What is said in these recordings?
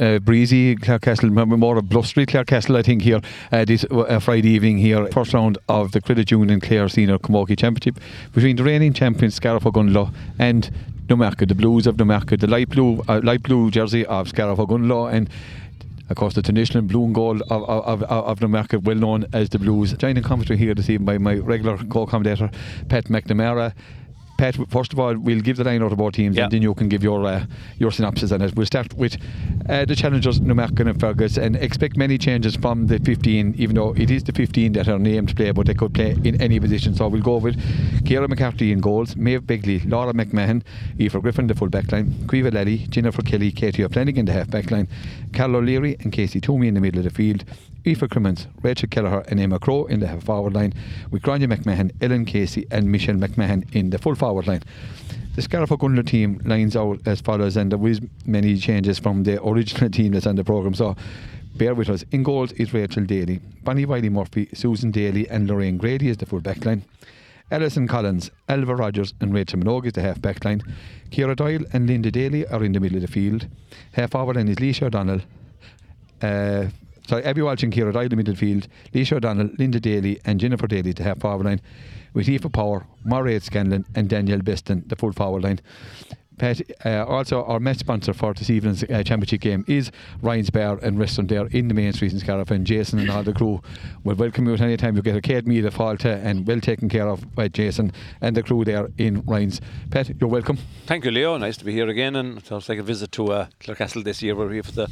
uh, breezy Clarecastle, more of blustery Clarecastle, I think, here uh, this uh, Friday evening here. First round of the Credit Union Clare Senior Camogie Championship between the reigning champions Scariff Ogonnelloe and Newmarket, the Blues of Newmarket, the light blue, uh, light blue jersey of Scariff Ogonnelloe and of course, the traditional blue and gold of, of, of, of the market, well known as the Blues. Joining commentary here this evening by my regular co-commentator, Pat McNamara. Pat, first of all, we'll give the line out of both teams and then you can give your uh, your synopsis on it. We'll start with uh, the challengers, Newmarket and Fergus, and expect many changes from the 15, even though it is the 15 that are named to play, but they could play in any position. So we'll go with Ciara McCarthy in goals, Maeve Begley, Laura McMahon, Aoife Griffin, the full back line, Caoimhe Lally, Jennifer Kelly, Katie O'Flanagan, the half back line, Carol O'Leary and Casey Toomey in the middle of the field. Aoife Crimmins, Rachel Kelleher and Emma Crow in the half forward line, with Grania McMahon, Ellen Casey and Michelle McMahon in the full forward line. The Scariff Ogonnelloe team lines out as follows, and there was many changes from the original team that's on the programme. So bear with us. In goals is Rachel Daly, Bonnie Wiley Murphy, Susan Daly, and Lorraine Grady is the full back line. Alison Collins, Elva Rogers, and Rachel Minogue is the half back line. Ciara Doyle and Linda Daly are in the middle of the field. Half forward line is Leisha O'Donnell. Uh, sorry, Abby Walsh and Ciara Doyle in midfield, Leisha O'Donnell, Linda Daly, and Jennifer Daly the half forward line, with Aoife Power, Mairead Scanlon, and Danielle Beston the full forward line. Pat, uh, also our match sponsor for this evening's uh, championship game is Ryan's Bar and Restaurant there in the main street in Scariff and Jason and all the crew will welcome you at any time you get a cade meal of Falta and well taken care of by Jason and the crew there in Ryan's. Pat, you're welcome. Thank you, Leo. Nice to be here again, and it sounds like a visit to uh, Clarecastle this year. We're here for the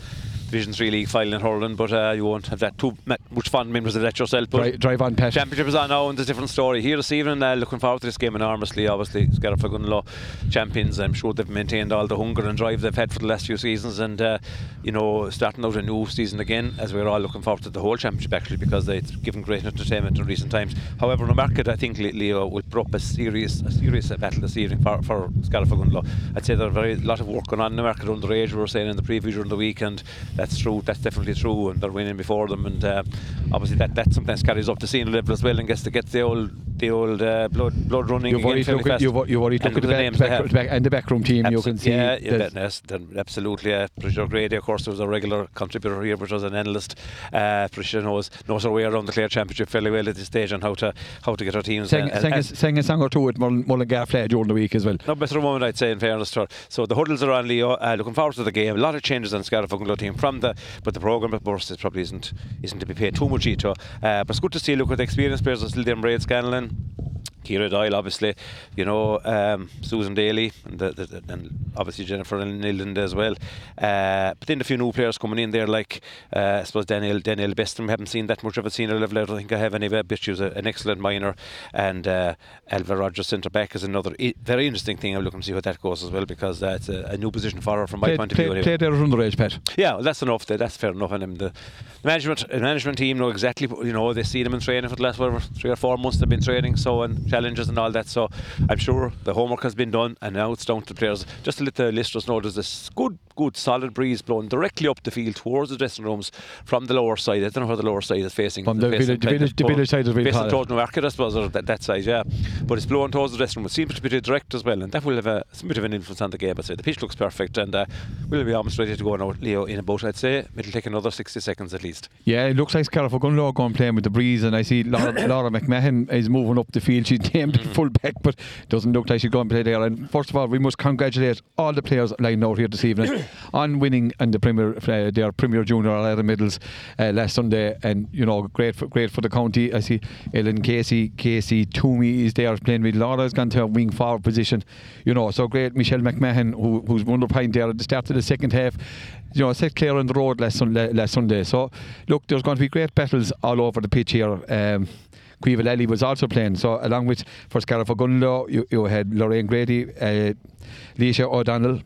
Division Three League final in hurling, but uh, you won't have that too much fond memories of that yourself. But Drive, drive on, Pat. Championship is on now, and it's a different story here this evening. Uh, looking forward to this game enormously. Obviously, Scariff Ogonnelloe champions. I'm sure they've maintained all the hunger and drive they've had for the last few seasons, and uh, you know, starting out a new season again, as we're all looking forward to the whole championship actually, because they've given great entertainment in recent times. However, the market, I think Leo will put up a serious, a serious battle this evening for, for Scariff. I'd say there's a very lot of work going on in Newmarket underage. We were saying in the preview during the weekend. That's true. That's definitely true, and they're winning before them, and uh, obviously that that sometimes carries up to senior level as well, and gets to get the old the old uh, blood blood running You've already looked at, you've, you've already And the, the back, names they back, have. back, and the backroom team. you can see yeah, yeah that, yes, then absolutely. Uh, Patricia Grady, of course, was a regular contributor here, but was an analyst. Uh, Patricia knows knows her way around the Clare Championship fairly well at this stage and how to how to get her teams. sang, sang, uh, a, sang a song or two with Mullen, Mullingar Flair during the week as well. no better moment, I'd say, in fairness to her. So the hurdles are on Leo. Uh, looking forward to the game. A lot of changes on Scariff Ogonnelloe team from the, but the programme, of course, it probably isn't isn't to be paid too much heed to. Uh, but it's good to see. Look at the experienced players. There's still them Braid Scanlon. Ciara Doyle, obviously, you know, um, Susan Daly, and, the, the, and obviously Jennifer Nilland as well. Uh, but then a few new players coming in there, like uh, I suppose Daniel Danielle Beston. We haven't seen that much of a senior level. I don't think I have any. But she was a, an excellent minor, and uh, Elva Rogers centre back is another i- very interesting thing. I'm looking to see how that goes as well because that's a, a new position for her from my Played, point of view. played, anyway. played there Pat. Yeah, well, that's enough. That's fair enough. And um, the the management management team know exactly. You know, they see them in training for the last whatever three or four months. They've been training, so and challenges and all that. So I'm sure the homework has been done, and now it's down to the players. Just to let the listeners know, there's this good, good, solid breeze blowing directly up the field towards the dressing rooms from the lower side. I don't know where the lower side is facing. From the facing village- the of village- the village side facing hot. towards Newmarket, I suppose, or that, that side, yeah. But it's blowing towards the dressing room. It seems to be direct as well, and that will have a, bit of an influence on the game. I'd say the pitch looks perfect, and uh, we'll be almost ready to go now, Leo, in about, I'd say, it'll take another 60 seconds at least. Yeah, it looks like Scariff Ogonnelloe going playing with the breeze, and I see Laura, Laura McMahon is moving up the field. She's named Mm-hmm. full back, but doesn't look like she's going to play there. And first of all, we must congratulate all the players lined out here this evening on winning and the Premier, uh, their Premier Junior All Medals uh, last Sunday. And you know, great for great for the county. I see Ellen Casey, Casey Toomey is there playing with Laura has gone to a wing forward position. You know, so great. Michelle McMahon, who, who's won the point there at the start of the second half. You know, set clear on the road last, last Sunday. So look, there's going to be great battles all over the pitch here. Um, Caoimhe Lally was also playing. So along with for Ogonnelloe, you, you had Lorraine Grady, uh, Leisha O'Donnell.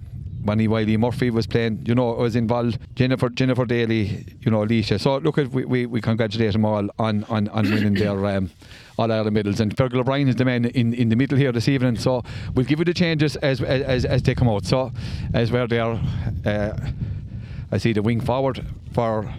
Bonnie Wiley Murphy was playing, you know, was involved. Jennifer Jennifer Daly, you know, Alicia. So look at we, we, we congratulate them all on on, on winning their um, all Ireland medals. And Fergal O'Brien is the man in, in the middle here this evening. So we'll give you the changes as as, as they come out. So as where they are, uh, I see the wing forward for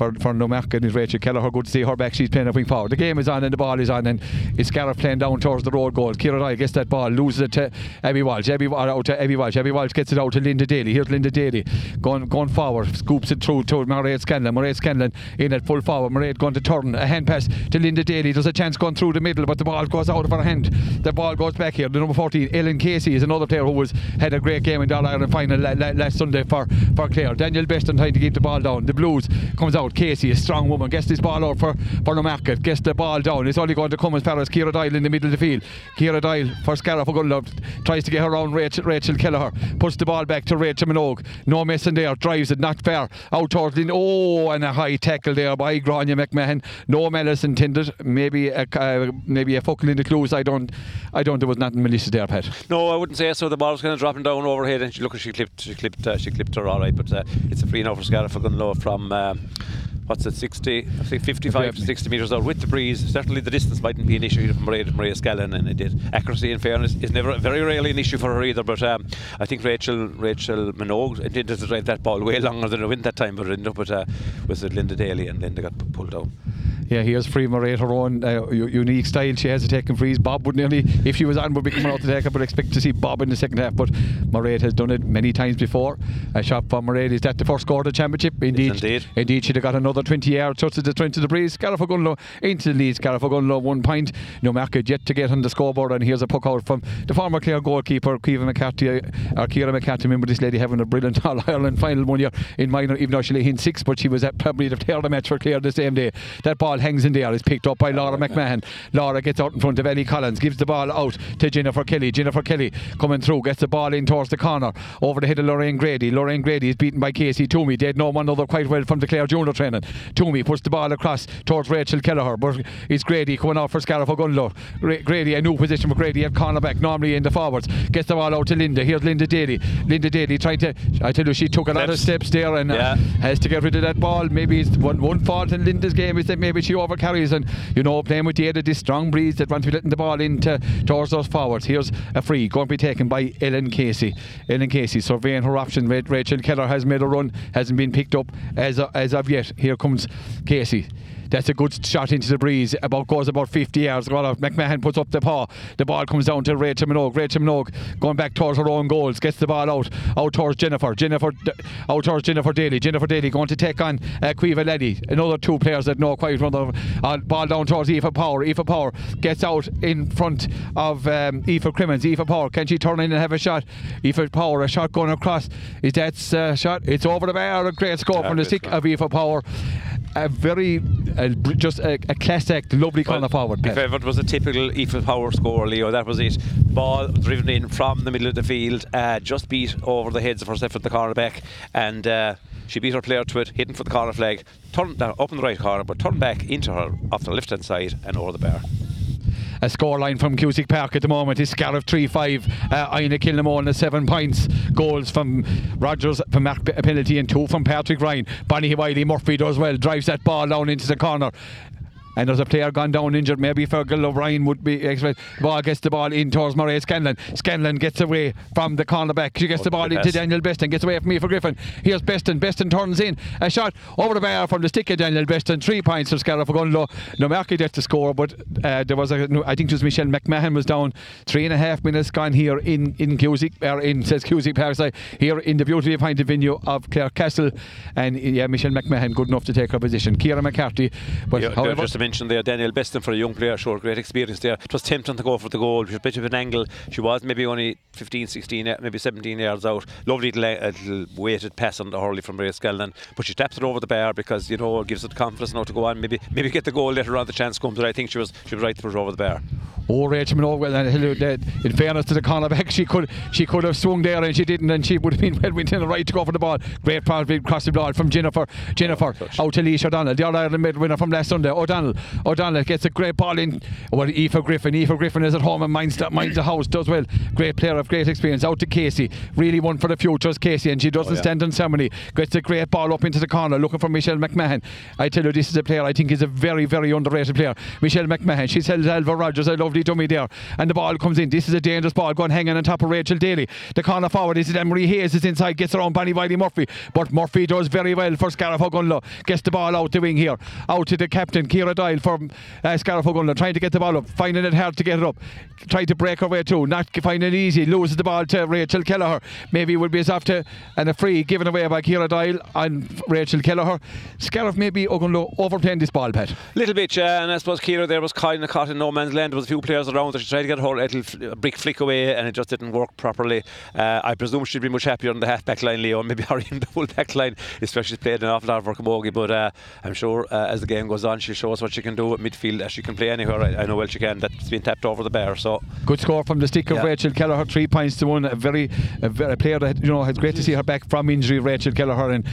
for, for Newmarket is Rachel Kelleher. Good to see her back. She's playing up wing forward. The game is on and the ball is on, and it's Scariff playing down towards the road goal. Ciara Doyle gets that ball, loses it to Abby Walsh. Abby, uh, out to Abby Walsh. Abby Walsh gets it out to Linda Daly. Here's Linda Daly going going forward, scoops it through to Mairead Scanlon. Mairead Scanlon in at full forward. Mairead going to turn. A hand pass to Linda Daly. There's a chance going through the middle, but the ball goes out of her hand. The ball goes back here. The number 14, Ellen Casey, is another player who was had a great game in the All Ireland final la- la- last Sunday for, for Clare. Danielle Beston trying to keep the ball down. The Blues comes out. Casey, a strong woman, gets this ball out for, for the market, gets the ball down. It's only going to come as far as Ciara Doyle in the middle of the field. Ciara Doyle for Scariff Ogonnelloe tries to get her around Rachel, Rachel Kelleher, puts the ball back to Rachel Minogue. No messing there, drives it, not fair. Out towards Lynn. Oh, and a high tackle there by Grania McMahon. No malice intended. Maybe a, uh, maybe a fuckle in the clues. I don't, I don't. There was nothing malicious there, Pat. No, I wouldn't say so. The ball was kind of dropping down overhead, and she look, she clipped, she clipped, uh, she clipped her all right. But uh, it's a free now for Scariff Ogonnelloe from. Uh, what's it, 60, I think 55 to 60 metres out with the breeze. Certainly the distance mightn't be an issue for Maria, Mairead Scanlon, and it did. Accuracy and fairness is never very rarely an issue for her either. But um, I think Rachel Rachel Minogue intended to drive that ball way longer than a win that time, but it ended up with, uh, with Linda Daly, and Linda got pulled down. Yeah, here's Free Maria, her own uh, unique style. She has a taking freeze. Bob would nearly, if she was on, would be coming out to take it, but expect to see Bob in the second half. But Maria has done it many times before. A shot from Maria. Is that the first score of the championship? Indeed. indeed. Indeed, she'd have got another 20 yards, touched the into the breeze. Scariff into the lead. Scariff one point. Newmarket yet to get on the scoreboard. And here's a puck out from the former Clare goalkeeper, Kiva McCarthy, uh, or Ciara McCarthy. Remember this lady having a brilliant All Ireland final one year in minor, even though she lay in six, but she was at probably the player of the match for Clare the same day. That ball hangs in there. It's picked up by Laura McMahon. Laura gets out in front of Ellie Collins, gives the ball out to Jennifer Kelly. Jennifer Kelly coming through, gets the ball in towards the corner, over the head of Lorraine Grady. Lorraine Grady is beaten by Casey Toomey. They'd know one another quite well from the Clare Junior training. Toomey puts the ball across towards Rachel Kelleher, but it's Grady coming out for Scariff Ogonnelloe. Ra- Grady, a new position for Grady at cornerback, normally in the forwards. Gets the ball out to Linda. Here's Linda Daly. Linda Daly trying to, I tell you, she took a lot of Steps. there and uh, has to get rid of that ball. Maybe it's one, one fault in Linda's game is that maybe she overcarries and you know playing with the aid of this strong breeze that wants to be letting the ball into towards those forwards. Here's a free going to be taken by Ellen Casey. Ellen Casey surveying her option. Rachel Kelleher has made a run, hasn't been picked up as as of yet. Here comes Casey. That's a good shot into the breeze. About goes about 50 yards. Well, McMahon puts up the paw. The ball comes down to Rachel Minogue. Rachel Minogue going back towards her own goals. Gets the ball out. Out towards Jennifer. Jennifer out towards Jennifer Daly. Jennifer Daly going to take on uh, Quiva Leddy. Another two players that know quite well. Uh, ball down towards Aoife Power. Aoife Power gets out in front of um, Aoife Crimmins. Aoife Power. Can she turn in and have a shot? Aoife Power. A shot going across. Is that uh, shot? It's over the bar. A great score from the stick of Aoife Power. A very, br- just a, a class act, lovely corner forward. If Pat. ever it was a typical Aoife Power score, Leo, that was it. Ball driven in from the middle of the field, uh, just beat over the heads of herself at the cornerback, and uh, she beat her player to it, hitting for the corner flag, turned down up in the right corner, but turned back into her off the left hand side and over the bar. A scoreline from Cusack Park at the moment is Scariff 3 5. Uh, Inagh Kilnamona 7 points. Goals from Rogers from Mark penalty and 2 from Patrick Ryan. Bonnie Wiley Murphy does well, drives that ball down into the corner. And there's a player gone down injured. Maybe Fergal O'Brien would be. Ball gets the ball in towards Mairead Scanlon. Scanlon gets away from the cornerback. She gets the ball into. Danielle Beston. Gets away from me for Griffin. Here's Beston. Beston turns in. A shot over the bar from the stick of Danielle Beston. Three points for Scariff Gunlow. No Marky gets the score, but uh, there was a. I think it was Michelle McMahon was down. Three and a half minutes gone here in in Cusack or in says Cusack Parkside here in the beautifully appointed venue of Clarecastle, and yeah, Michelle McMahon good enough to take her position. Ciara McCarthy, but Yeah, however. just to mention there, Danielle Beston for a young player, showed great experience there. It was tempting to go for the goal. She was a bit of an angle. She was maybe only 15, 16, eh, maybe 17 yards out. Lovely little, uh, little weighted pass on the hurley from Ray Skelton. But she taps it over the bar because, you know, it gives it confidence now to go on. Maybe maybe get the goal later on, the chance comes. But I think she was she was right to put it over the bar. Oh, Rachel Minogue, well, and in fairness to the cornerback, she could she could have swung there and she didn't, and she would have been well within the right to go for the ball. Great pass, big cross the ball from Jennifer. Jennifer touch. out to Leisha O'Donnell, the All Ireland mid winner from last Sunday. O'Donnell, O'Donnell gets a great ball in. Well, Aoife Griffin, Aoife Griffin is at home and minds the, minds the house, does well. Great player of great experience. Out to Casey, really one for the future is Casey, and she doesn't Oh, yeah. stand on ceremony. Gets a great ball up into the corner, looking for Michelle McMahon. I tell you, this is a player I think is a very, very underrated player. Michelle McMahon, She held Elva Rogers a lovely dummy there. And the ball comes in. This is a dangerous ball going hanging on top of Rachel Daly. The corner forward is it Emery Hayes is inside, gets around Bonnie Wiley Murphy. But Murphy does very well for Ogonnelloe. Gets the ball out the wing here. Out to the captain, Kira Dial from uh, Ogonnelloe, trying to get the ball up, finding it hard to get it up. Trying to break her way through, not finding it easy. Loses the ball to Rachel Kelleher. Maybe it would be as after and a free given away by Ciara Doyle and Rachel Kelleher. Scariff maybe Ogonnelloe overplaying this ball, Pat. Little bit, uh, and I suppose Kira there was kind of caught in no man's land. There was a few players around that she tried to get a whole little brick flick away, and it just didn't work properly. Uh, I presume she'd be much happier on the half back line, Leo, maybe or even the full back line, especially played an awful lot for Camogie. But uh, I'm sure uh, as the game goes on, she'll show us what she can do at midfield. As she can play anywhere. I, I know well she can. That's been tapped over the bar. So Good score from the stick of Yeah. Rachel Kelleher, three points to one. A very, a, very, a player that you know. It's great to see her back from injury. Rachel Kelleher and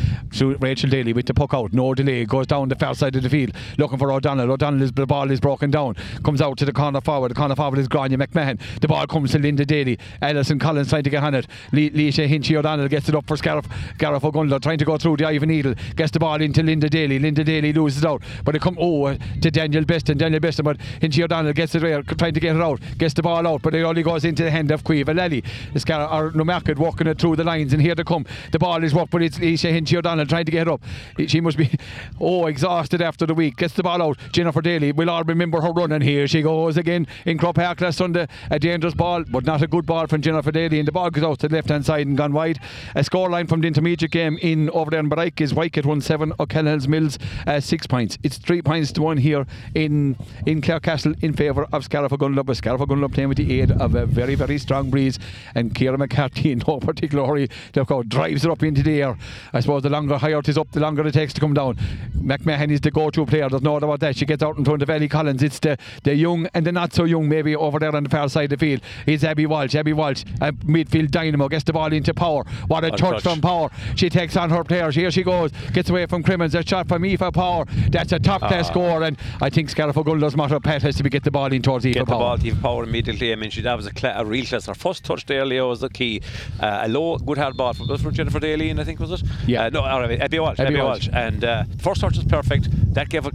Rachel Daly with the puck out, no delay, goes down the far side of the field looking for O'Donnell. O'Donnell is the ball is broken down, comes out to the corner forward. The corner forward is Grania McMahon. The ball comes to Linda Daly. Alison Collins trying to get on it. Le- Leisha Hinchy O'Donnell gets it up for Scariff. Gareth Ogunlo trying to go through the Ivan Needle, gets the ball into Linda Daly. Linda Daly loses out, but it come oh to Danielle Beston. Danielle Beston, but Hinchy O'Donnell gets it there, trying to get it out, gets the ball out, but it only goes into the hand of Caoimhe Lally. Scar- or Newmarket walking it through the lines, and here they come. The ball is worked, but it's Leisha Hinchy O'Donnell trying to get it up. She must be oh exhausted after the week. Gets the ball out. Jennifer Daly, we'll all remember her running here. She goes again in Croke Park last Sunday. A dangerous ball, but not a good ball from Jennifer Daly, and the ball goes out to the left hand side and gone wide. A scoreline from the intermediate game in over there in Bodyke is Whitegate 1 7, O'Callaghan's Mills uh, 6 points. It's 3 points to 1 here in in Clarecastle in favour of Scariff Gunlup. But Scariff Gunlup playing with the aid of a very, very strong breeze, and Kieran McCarthy in no particular hurry. The crowd drives it up into the air. I suppose the longer higher it is up, the longer it takes to come down. McMahon is the go to player, there's no doubt about that. She gets out in front of Ellie Collins. It's the, the young and the not so young, maybe over there on the far side of the field. It's Abby Walsh. Abby Walsh, a midfield dynamo, gets the ball into power. What a touch, touch. from Power. She takes on her players. Here she goes, gets away from Crimmins. A shot from Aoife Power. That's a top class Ah. score, and I think Scariff Ogonnelloe's motto, Pat, has to be get the ball in towards Aoife get the Power. ball to Aoife Power immediately. I mean, she that was a, cla- a real class. Her first touch there, Leo, was the key. Uh, a low, good hard ball from, from Jennifer Daly, and I think was it? Yeah. Uh, no, Abby Walsh. Abby Walsh. Walsh. And uh, first touch was perfect. That gave it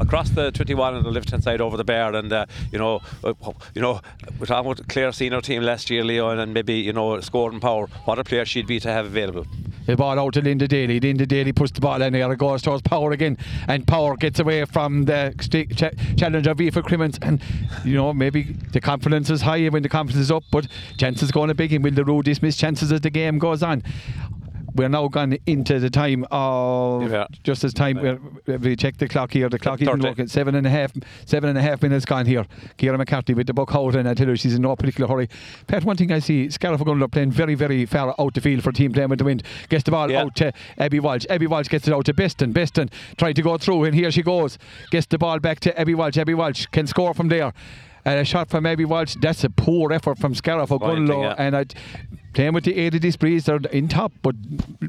across the 21 on the left hand side over the bar. And uh, you know, uh, you know, we're talking about Clare senior team last year, Leo, and, and maybe you know, scoring power. What a player she'd be to have available. The ball out to Linda Daly. Linda Daly puts the ball in there. It goes towards Power again. And Power gets away from the st- ch- challenge of Aoife Crimmins. And, you know, maybe the confidence is high when the confidence is up, but chances going to. And will the rule dismiss chances as the game goes on? We're now gone into the time of Yeah. just as time. we're- We check the clock here. The clock isn't working. Seven and a half, seven and a half minutes gone here. Kieran McCarthy with the buck out, and I tell you she's in no particular hurry. Pat, one thing I see, are going playing very, very far out the field for a team playing with the wind. Gets the ball Yeah. out to Abby Walsh. Abby Walsh gets it out to Beston. Beston trying to go through, and here she goes. Gets the ball back to Abby Walsh. Abby Walsh can score from there. And a shot from Abby Walsh. That's a poor effort from Fine thing, yeah. And I, playing with the aid of this breeze, they're in top, but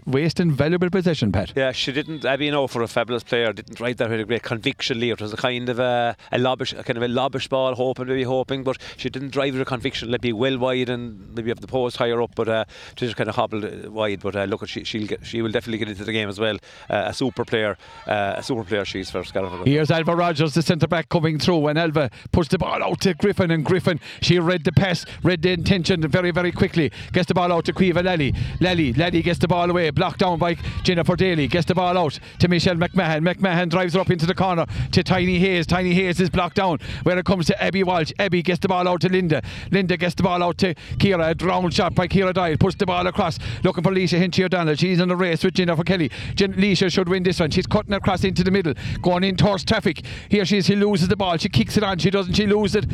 wasting valuable possession, Pat. Yeah, she didn't. Abby, you know, for a fabulous player, didn't ride that with a great conviction. Leo, it was a kind of a, a lobbish, a kind of a lobbish ball, hoping, maybe hoping, but she didn't drive with a conviction. Let be well wide and maybe have the post higher up, but uh, she just kind of hobbled uh, wide. But uh, look, she she'll get, she will definitely get into the game as well. Uh, a super player, uh, a super player she's for Scariff. Here's Elva Rogers, the centre back, coming through, and Alva puts the ball out to Griffin, and Griffin, she read the pass, read the intention very, very quickly. Gets the ball out to Caoimhe Lally. Lally, Lally gets the ball away, blocked down by Jennifer Daly. Gets the ball out to Michelle McMahon. McMahon drives her up into the corner to Tiny Hayes. Tiny Hayes is blocked down when it comes to Abby Walsh. Abby gets the ball out to Linda. Linda gets the ball out to Kira. A round shot by Ciara Doyle. Puts the ball across, looking for Leisha Hinchy O'Donnell. She's in the race with Jennifer Kelly. Jen- Leisha should win this one. She's cutting across into the middle, going in towards traffic. Here she is. She loses the ball. She kicks it on. She doesn't. She loses it.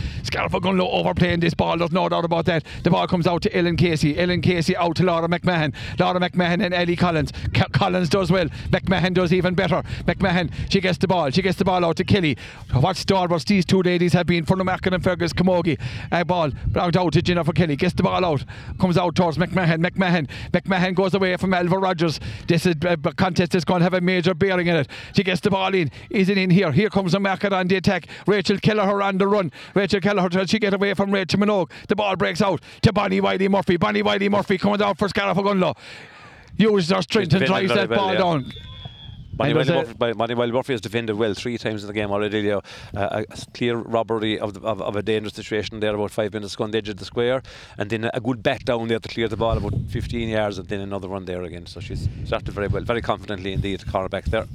Going to overplaying this ball. There's no doubt about that. The ball comes out to Ellen Casey. Ellen Casey out to Laura McMahon. Laura McMahon and Ellie Collins. Ca- Collins does well. McMahon does even better. McMahon, she gets the ball. She gets the ball out to Kelly. What stalwarts these two ladies have been for Newmarket and Fergus Camogie. A ball out out to Jennifer Kelly. Gets the ball out. Comes out towards McMahon. McMahon. McMahon goes away from Elva Rogers. This is uh, a contest that's going to have a major bearing in it. She gets the ball in. Is it in here? Here comes the market on the attack. Rachel Kelleher on the run. Rachel Kelleher to get away from Rachel Minogue. The ball breaks out to Bonnie Wiley Murphy. Bonnie Wiley Murphy coming out for Scariff Ogonnelloe. Uses her strength and drives that ball yeah. down. Bonnie Wiley Murphy, Bonnie Wiley Murphy has defended well three times in the game already. Leo. Uh, a clear robbery of, the, of, of a dangerous situation there about five minutes ago on the edge of the square, and then a, good back down there to clear the ball about 15 yards, and then another one there again. So she's started very well, very confidently indeed. Cornerback there.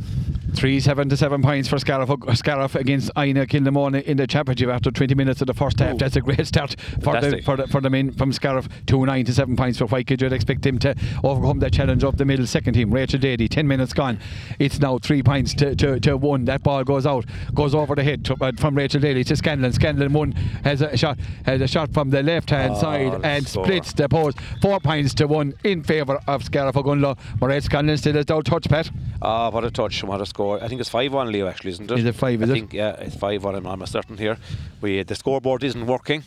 Three seven to seven points for Scariff, Scariff against Inagh Kilnamona in the championship after 20 minutes of the first half. Ooh. That's a great start for the, for the for the men from Scariff. Two nine to seven points for White You'd expect him to overcome the challenge of the middle second team. Rachel Dady, 10 minutes gone. It's now three points to, to, to one. That ball goes out, goes over the head to, uh, from Rachel Daly to Scanlon. Scanlon one has a shot has a shot from the left hand Oh, side and score. splits the post. Four points to one in favour of Scariff Ogonnelloe. Mairead Scanlon still has no touch, Pat. Ah, what a touch and what a score. I think it's 5 1, Leo, actually, isn't it? Is it five, I is it? think, yeah, it's 5 1. I'm almost certain here. We, the scoreboard isn't working.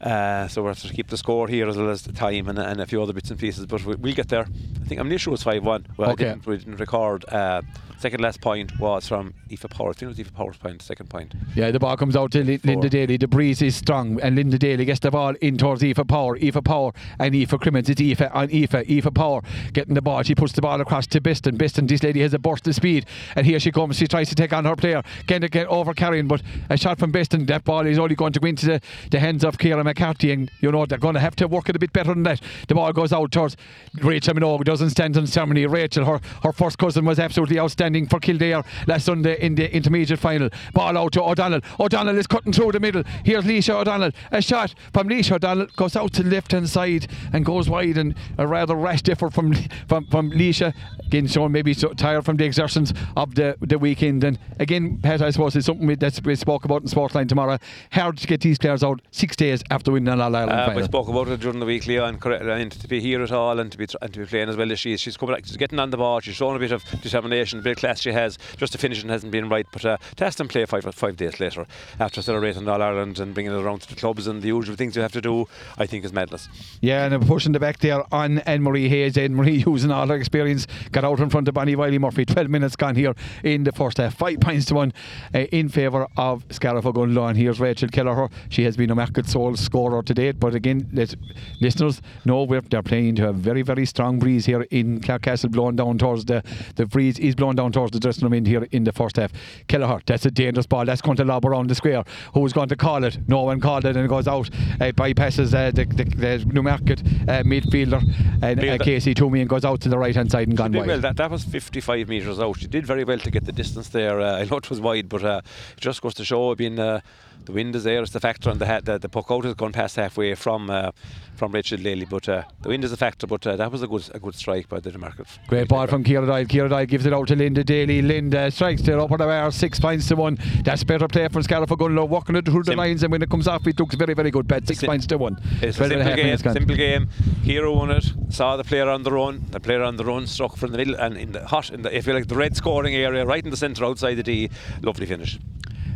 Uh, so we have to keep the score here as well as the time and, and a few other bits and pieces, but we, we'll get there. I think I'm near sure it's 5 1. Well, Okay. I didn't, we didn't record. Uh, second last point was from Aoife Power. I think it was Aoife Power's point, second point. Yeah, the ball comes out to Lin- Linda Daly. The breeze is strong, and Linda Daly gets the ball in towards Aoife Power. Aoife Power and Aoife Crimmins. It's Aoife on Aoife. Aoife Power getting the ball. She puts the ball across to Beston. Beston, this lady has a burst of speed, and here she comes. She tries to take on her player. Get get over carrying, but a shot from Beston. That ball is only going to go into the, the hands of Ciara McCarthy, and you know they're going to have to work it a bit better than that. The ball goes out towards Rachel Minogue. Doesn't stand on ceremony. Rachel, her her first cousin was absolutely outstanding for Kildare last Sunday in the intermediate final. Ball out to O'Donnell. O'Donnell is cutting through the middle. Here's Leisha O'Donnell. A shot from Leisha O'Donnell goes out to the left hand side and goes wide, and a rather rash effort from from from Leisha. Again, showing maybe so tired from the exertions of the the weekend. And again, Pat, I suppose it's something we, that we spoke about in Sportsline tomorrow. Hard to get these players out six days after winning an All Ireland Uh, we spoke about it during the week, Leo, and, correct, and to be here at all and to be and to be playing as well as she is. She's coming back, she's getting on the ball. She's showing a bit of determination, a bit class she has. Just the finishing hasn't been right, but uh, test and play five five days later after celebrating All Ireland and bringing it around to the clubs and the usual things you have to do. I think is madness. Yeah, and pushing the back there on Anne Marie Hayes. Anne Marie using all her experience, got out in front of Bonnie Wiley Murphy. 12 minutes gone here in the first half. Five points to one uh, in favour of Scariff Ogonnelloe. And here's Rachel Kelleher. She has been a market sole scorer to date, but again, let listeners know we're, they're playing into a very, very strong breeze here in Clarecastle, blowing down towards the the breeze is blowing down towards the dressing room end here in the first half. Kelleher, that's a dangerous ball. That's going to lob around the square. Who's going to call it? No one called it, and it goes out. It bypasses uh, the, the, the Newmarket uh, midfielder and Yeah, uh, Casey Toomey and goes out to the right hand side and gone wide. well. That, that was 55 metres out. She did very well to get the distance there. Uh, I know it was wide, but uh, it just goes to show. I mean, uh, the wind is there. It's the factor, and the the, the puck out has gone past halfway from uh, from Rachel Lely. But uh, the wind is a factor. But uh, that was a good a good strike by the Market. Great ball from Ciara Doyle. Ciara Doyle gives it out to Linda Daly. Linda strikes it up on the bar, six points to one. That's better play from Scariff Ogonnelloe, walking it through the Sim- lines, and when it comes off, it looks very, very good. Bet six points to one. It's a simple game. Simple game. Hero won it. Saw the player on the run. The player on the run struck from the middle and in the hot, in the, if you like, the red scoring area, right in the centre outside the D. Lovely finish.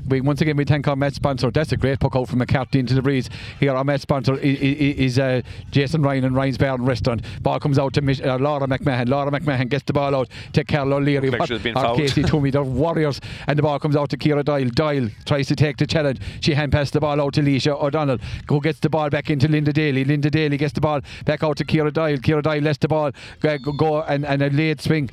We, once again, we thank our match sponsor. That's a great puck out from McCarthy into the breeze. Here, our match sponsor is, is uh, Jason Ryan and Ryan's Bar and Restaurant. Ball comes out to Mich- uh, Laura McMahon. Laura McMahon gets the ball out to Carol O'Leary. Looks like she's been or. Casey Toomey. They're warriors. And the ball comes out to Ciara Doyle. Doyle tries to take the challenge. She hand passes the ball out to Leisha O'Donnell, who gets the ball back into Linda Daly. Linda Daly gets the ball back out to Ciara Doyle. Ciara Doyle lets the ball go, go and, and a late swing.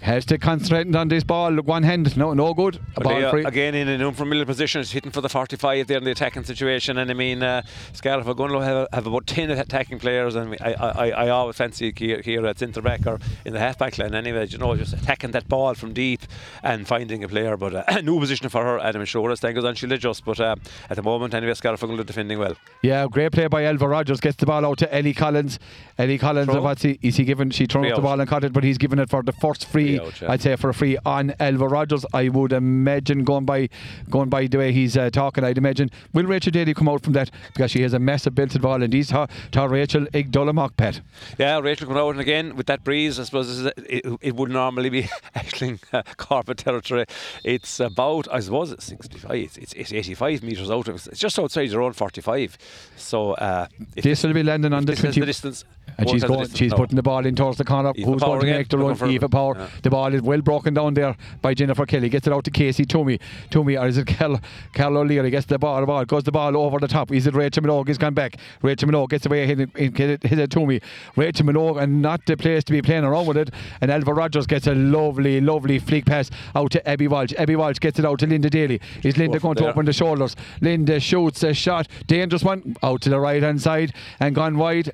Has to concentrate on this ball. One hand, no, no good. A ball free. again in an unfamiliar position, it's hitting for the 45 there in the attacking situation. And I mean, uh, Scariff are going to have, have about 10 attacking players, and I, I, I always fancy here, at centre back or in the half back line anyway. You know, just attacking that ball from deep and finding a player. But uh, a new position for her, Adam as time goes on, she'll adjust. But uh, at the moment, anyway, Scariff are going to defending well. Yeah, great play by Elva Rogers. Gets the ball out to Ellie Collins. Ellie Collins, what's he? Is he given? She thrown Free the ball and caught it, but he's given it for the first free. Free out, yeah. I'd say for a free on Elva Rogers. I would imagine going by going by the way he's uh, talking. I'd imagine will Rachel Daly come out from that because she has a massive belted ball and these to, to Rachel Igdolamock pet. Yeah, Rachel coming out and again with that breeze. I suppose this is a- it, it would normally be actually uh, carpet territory. It's about, I suppose, it's 65. It's, it's, it's 85 metres out. It's just outside your own 45. So uh, This will be landing on the this 20. the distance. And Both she's going, she's now. putting the ball in towards the corner. Eva Who's Power going to again, make the run? for- Aoife Power. yeah. The ball is well broken down there by Jennifer Kelly. Gets it out to Casey Toomey. Toomey, or is it Cal, Cal O'Leary? Gets the ball, the ball, goes the ball over the top. Is it Rachel Minogue? He's gone back. Rachel Minogue gets away, hit it, hit it, Toomey. Rachel Minogue, and not the place to be playing around with it. And Elva Rogers gets a lovely, lovely flick pass out to Abby Walsh. Abby Walsh gets it out to Linda Daly. Is Linda going to open the shoulders? Linda shoots a shot. Dangerous one out to the right hand side and gone wide.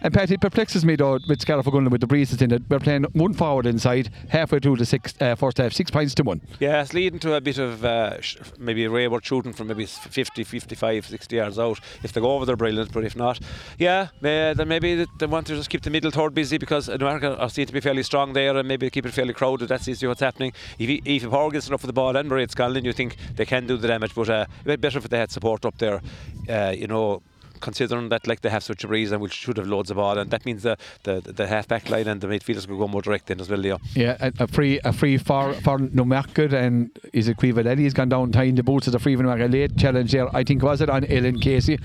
And Pat, it perplexes me though with Gunlan with the breezes in it. We're playing one forward inside, halfway through the six, uh, first half, six points to one. Yeah, it's leading to a bit of uh, sh- maybe a wayward shooting from maybe 50, 55, 60 yards out. If they go over, they're brilliant, but if not, yeah, may, then maybe they- want to just keep the middle third busy because America are seen to be fairly strong there and maybe keep it fairly crowded. That's easily what's happening. If, if Power gets enough of the ball and Mairead Scanlon, you think they can do the damage, but uh, it'd be better if they had support up there, uh, you know. Considering that, like they have such a breeze and should have loads of ball, and that means the the, the half back line and the midfielders will go more direct then as well. Leo. Yeah, a, a free a free for for Newmarket and is it? He's gone down tying the boots of the free Newmarket late challenge there. I think was it on Ellen Casey.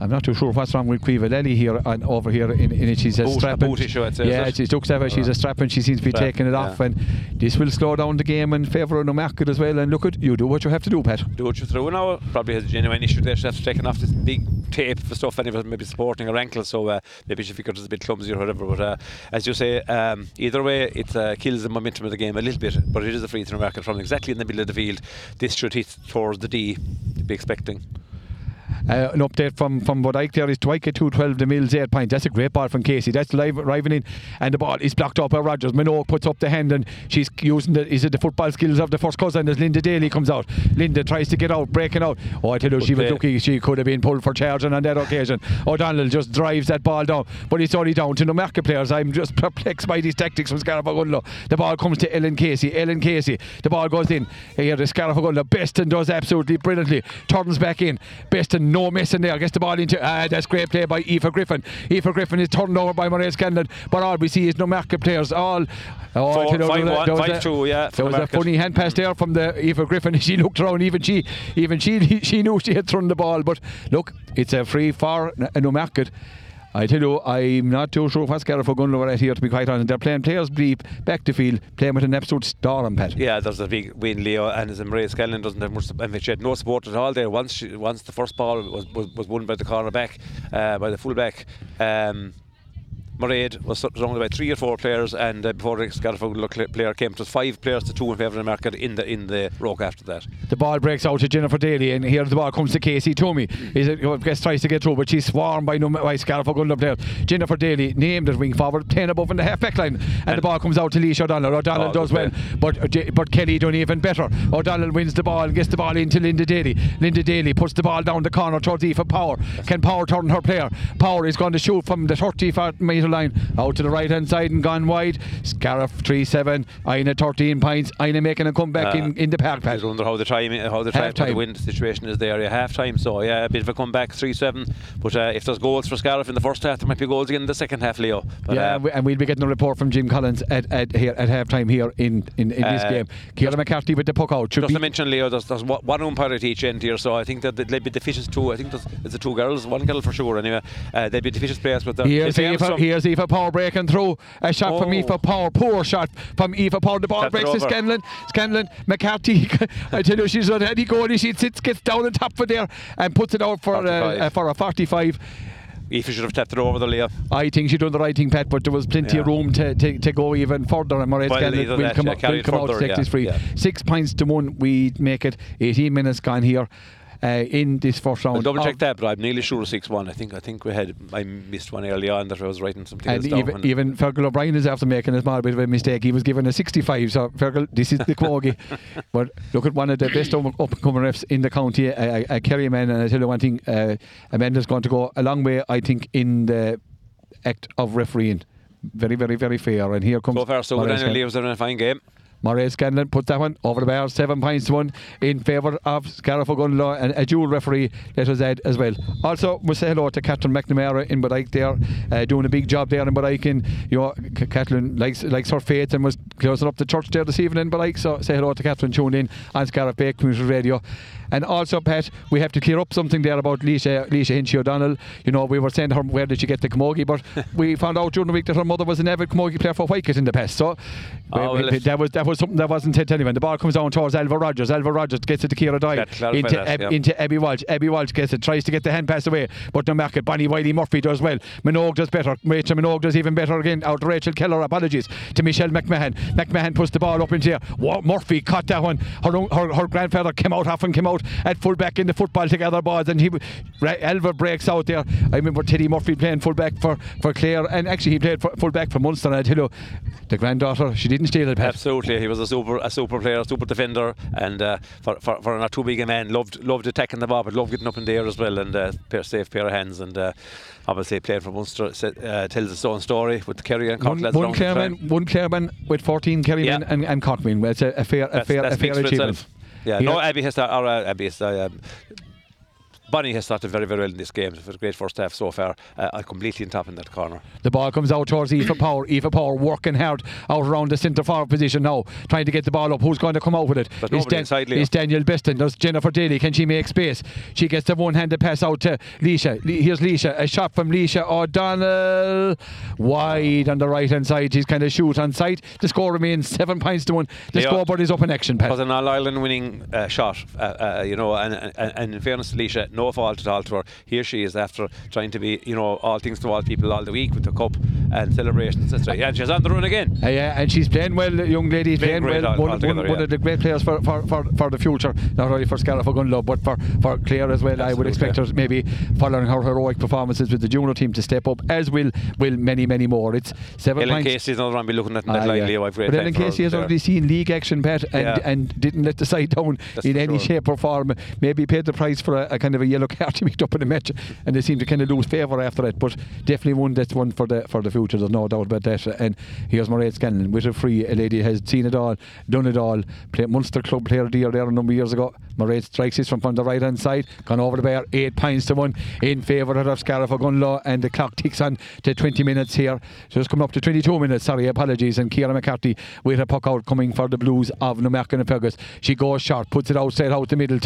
I'm not too sure what's wrong with Quivadelli here and over here in, in it. She's a Boot- a strapping. boot issue, say, yeah, it? it looks like she's a strap and she seems to be Strap, taking it off, yeah. and this will slow down the game in favour of Newmarket as well. And look at you do what you have to do, Pat. do what you through now. Probably has a genuine issue there. She has taken off this big tape for stuff and it was maybe supporting her ankle, so uh, maybe she figured it was a bit clumsy or whatever. But uh, as you say, um, either way, it uh, kills the momentum of the game a little bit. But it is a free throw market from exactly in the middle of the field. This should hit towards the D. You'd be expecting. Uh, an update from from what Ike there is Twyke 212 the Mills 8 point. That's a great ball from Casey. That's live arriving in and the ball is blocked up by Rogers. Minogue puts up the hand and she's using the is it the football skills of the first cousin as Linda Daly comes out. Linda tries to get out, breaking out. Oh I tell you Good she was lucky she could have been pulled for charging on that occasion. O'Donnell just drives that ball down. But it's only down to the market players. I'm just perplexed by these tactics from Scariff Ogonnelloe. The ball comes to Ellen Casey. Ellen Casey. The ball goes in. Here the Ogonnelloe. Beston does absolutely brilliantly. Turns back in. Beston no messing there. Gets the ball into ah, that's great play by Aoife Griffin. Aoife Griffin is turned over by Mairead Scanlon. But all we see is no market players. All oh, Four- tell five a- one, five a- two, yeah, There the was a funny hand pass there from the Aoife Griffin. She looked around. Even she, even she, she knew she had thrown the ball. But look, it's a free for no market. I tell you, I'm not too sure what Scariff are at here, to be quite honest. They're playing players deep, back to field, playing with an absolute storm, Pat. Yeah, there's a big win, Leo, and as Mairead Scanlon doesn't have much. Mean, she had no support at all there. Once she, once the first ball was, was, was won by the corner back, uh, by the full back. Um, Mairead was surrounded by three or four players, and uh, before the player came, it was five players to two in favour of the market in the in the rock after that. The ball breaks out to Jennifer Daly, and here the ball comes to Casey Toomey. Is it well, Guess tries to get through, but she's swarmed by, no, by Scariff Ogonnelloe players. Jennifer Daly named as wing forward, playing above in the half back line, and, the ball comes out to Leisha O'Donnell. O'Donnell Oh, does well, but uh, but Kelly done even better. O'Donnell wins the ball, and gets the ball into Linda Daly. Linda Daly puts the ball down the corner towards Aoife Power. Can Power turn her player? Power is going to shoot from the 35 metre line out to the right hand side and gone wide. Scariff 3 7, Inagh 13 points. Inagh making a comeback Uh, in, in the park. I wonder how the time, how the time, Half-time. the win situation is there. Yeah, half time. So yeah, a bit of a comeback, three seven. But uh, if there's goals for Scariff in the first half, there might be goals again in the second half, Leo. But, yeah, uh, and we- and we'll be getting a report from Jim Collins at at, here, at half time here in, in, in this Uh, game. Kieran McCarthy with the puck out. Should Just be, to mention, Leo, there's, there's one umpire at each end here, so I think that they'd be deficient too. I think there's, there's the two girls, one girl for sure. Anyway, uh, they'd be deficient players, but they're- Here's if have Eva, some- here's Aoife Power breaking through. A shot from Oh. Aoife Power. Poor shot from Aoife Power. The ball it breaks to. Scanlon. Scanlon, McCarthy. I tell you, she's on any goal. She sits, gets down on top of there and puts it out for, uh, 45. uh, for a 45. If you should have tapped it over the Leo. I think she done the right thing, Pat, but there was plenty of room to, to, to go even further. And Murray Well, will that, come, yeah, up, will come out to further, take this free. yeah. Six points to one. We make it 18 minutes gone here uh, in this first round. I'll double check that, but I'm nearly sure six one. I think I think we had I missed one early on that I was writing something And else down. even, even Fergal O'Brien is after making a small bit of a mistake. He was given a 65. So, Fergal, this is the Quoggy. but look at one of the best up and coming refs in the county, uh, uh, Kerry man. And I tell you one thing, uh, Amanda's going to go a long way, I think, in the act of refereeing. Very, very, very fair. And here comes. so far, so good. Anyway, Leo's in a fine game. Mairead Scanlon put that one over the bar, seven points to one in favour of Scariff Ogonnelloe and a dual referee, let us add as well. Also, we say hello to Catherine McNamara in Bodyke there, uh, doing a big job there in Bodyke. And, you know, Catherine likes likes her faith and was closing up the church there this evening in Bodyke. So say hello to Catherine tuned in on Scariff Bay Community Radio. And also, Pat, we have to clear up something there about Leisha, Leisha Hinchy O'Donnell. You know, we were saying to her, where did she get the camogie? But we found out during the week that her mother was an avid camogie player for Whitegate in the past. So Oh, we- well, we- that was that was something that wasn't said to anyone. The ball comes down towards Elva Rogers. Elva Rogers gets it to Ciara Doyle. Into, that, yeah. into Abby Walsh. Abby Walsh gets it, tries to get the hand pass away, but no market. Bonnie Wiley Murphy does well. Minogue does better. Rachel Minogue does even better again. Out Rachel Kelleher. Apologies to Michelle McMahon. McMahon puts the ball up into here. Murphy caught that one. Her, her, her grandfather came out, often came out at full back in the football together boys. and he Alva breaks out there. I remember Teddy Murphy playing full back for, for Clare, and actually he played for, full back for Munster. And I tell you, the granddaughter, she didn't steal it, Pat. Absolutely, he was a super, a super player, a super defender, and uh, for, for, for not too big a man, loved loved attacking the ball, but loved getting up in the air as well, and uh, pair, safe pair of hands, and uh, obviously playing for Munster uh, tells its own story with the Kerry and One, Cork one the Clareman, one Clareman with 14 Kerrymen Yeah. and, and Cockman. It's a, a fair, a That's, fair, that a fair achievement. itself. Yeah, no, Abby has started, or uh, Abby has um, Bonnie has started very, very well in this game. It's a great first half so far. Uh, completely on top in that corner. The ball comes out towards Aoife Power. Aoife Power working hard out around the centre forward position now, trying to get the ball up. Who's going to come out with it? It's nobody inside, Leo. it's Danielle Beston. There's Jennifer Daly. Can she make space? She gets the one handed pass out to Leisha. Le- Here's Leisha. A shot from Leisha O'Donnell. Wide on the right hand side. She's kind of shoot on sight. The score remains seven points to one. The Leo, scoreboard is up in action, Pat. was an All Ireland winning uh, shot, uh, uh, you know, and, and, and in fairness to Leisha, no fault at all to her. Here she is after trying to be, you know, all things to all people all the week with the cup and celebrations, etc. And she's on the run again. Uh, yeah, and she's playing well, young lady. Playing Playing well. all- one, one, altogether, one yeah. of the great players for, for, for, for the future, not only for Scariff Ogonnelloe, but for, for Clare as well. I would Absolutely. expect her maybe following her heroic performances with the junior team to step up, as will will many, many more. It's seven Ellen points. Casey's another one be looking at in Ah, that line, yeah. Leo. I've great but Ellen Casey has there. already seen league action, Pat, and, Yeah. and didn't let the side down That's in any sure. shape or form. Maybe paid the price for a, a kind of a yellow card to picked up in the match, and they seem to kind of lose favour after that. But definitely one that's one for the for the future. There's no doubt about that. And here's Mairead Scanlon with a free. A lady has seen it all, done it all. Played Munster Club Player Year there a number of years ago. Mairead strikes this from on the right hand side, gone over the bar, eight points to one in favour of Scariff Ogonnelloe, and the clock ticks on to 20 minutes here. So it's coming up to 22 minutes. Sorry, apologies. And Ciara McCarthy with a puck out coming for the Blues of and Fergus. She goes short, puts it outside out the middle.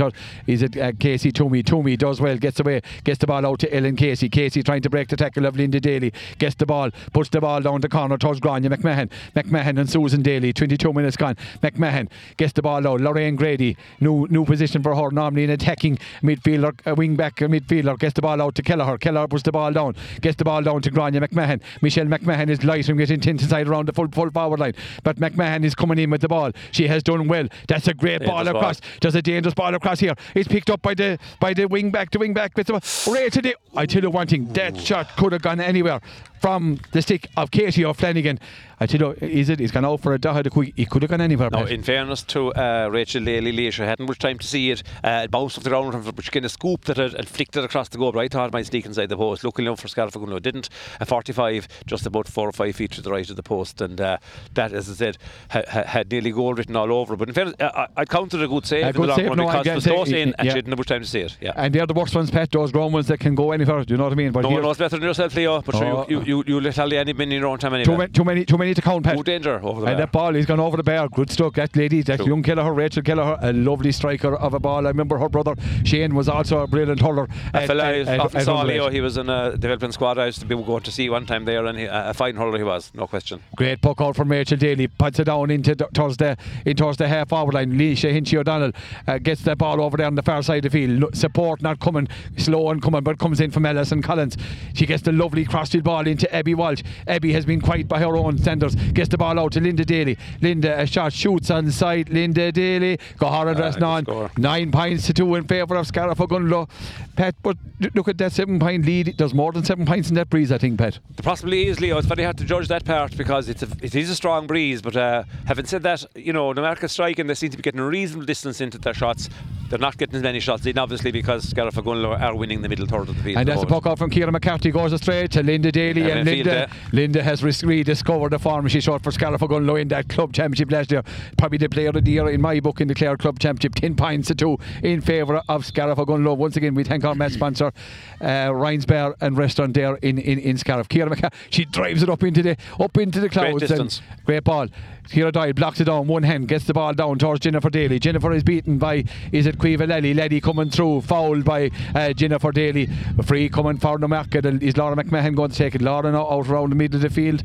Is it uh, Casey Toomey? Toomey does well, gets away, gets the ball out to Ellen Casey. Casey trying to break the tackle of Linda Daly, gets the ball, puts the ball down the corner towards Grania McMahon. McMahon and Susan Daly, 22 minutes gone. McMahon gets the ball out. Lorraine Grady, new new position for her, normally an attacking midfielder, a wing back a midfielder, gets the ball out to Kelleher. Kelleher puts the ball down, gets the ball down to Grania McMahon. Michelle McMahon is light and getting intense inside around the full, full forward line. But McMahon is coming in with the ball. She has done well. That's a great ball Dangerous ball. across. There's a dangerous ball across here. It's picked up by the by the wing back, wing back. With the, right to the, I tell you one thing, that shot could have gone anywhere from the stick of Katie O'Flanagan. I tell you, is it? He's gone out for a Daha quick. He could have gone anywhere. Pat. in fairness to uh, Rachel Daly, Leisha hadn't much time to see it. Uh, it bounced off the ground, she kind of scooped at it and flicked it across the goal. But I thought it might sneak inside the post. Luckily enough for it didn't. A 45, just about four or five feet to the right of the post, and uh, that, as I said, ha- ha- had nearly goal written all over. But in fairness, I, I counted a good save A in good the long save, run no, I because it was close in, and yeah. she didn't have much time to see it. Yeah. and they're the worst ones, Pat. Those ground ones that can go anywhere. Do you know what I mean? But no one here- knows better than yourself, Leo. But sure, Oh. you, you, you, you let all the any in your own time anyway. too, many, too many, too many to count, Pat. Good danger over the And bar. that ball, he's gone over the bar. Good stuff. That lady, that True. young Kelleher, Rachel Kelleher, a lovely striker of a ball. I remember her brother Shane was also a brilliant hurler. A at- fella at- I at- often at saw. Leo. He was in a development squad. I used to be going to see one time there, and he, a fine hurler he was, no question. Great puck out from Rachel Daly. Puts it down into the, towards the in towards the half forward line. Leisha Hinchy O'Donnell uh, gets the ball over there on the far side of the field. Support not coming, slow and coming, but comes in from Alison Collins. She gets the lovely crossfield ball into Abby Walsh. Abby has been quite by her own standards. Gets the ball out to Linda Daly. Linda a shot shoots on side. Linda Daly go hard Ah, dress good on. Nine points to two in favour of Scariff Ogonnelloe. Pat, but look at that seven point lead. There's more than seven points in that breeze, I think, Pat. There possibly is, Leo. It's very hard to judge that part because it's a, it is a strong breeze. But uh, having said that, you know, the market striking, they seem to be getting a reasonable distance into their shots. They're not getting as many shots in, obviously, because Scariff Gunlow are winning the middle third of the field. And that's the a puck out from Kieran McCarthy goes straight to Linda Daly Yeah, and Linda. Linda has rediscovered the form she shot for Scariff Gunlow in that club championship last year. Probably the player of the year in my book in the Clare Club Championship. 10 points to 2 in favour of Scariff Gunlow. Once again, we thank our match sponsor, uh, Ryan's Bar and Restaurant there in, in, in Scariff. Kieran McCarthy, she drives it up into the up into the clouds. and distance. Great ball. Ciara Doyle blocks it down, one hand, gets the ball down towards Jennifer Daly. Jennifer is beaten by, is it Quiva Lelly? Lelly coming through, fouled by uh, Jennifer Daly. Free coming for the market. Is Laura McMahon going to take it? Laura out around the middle of the field.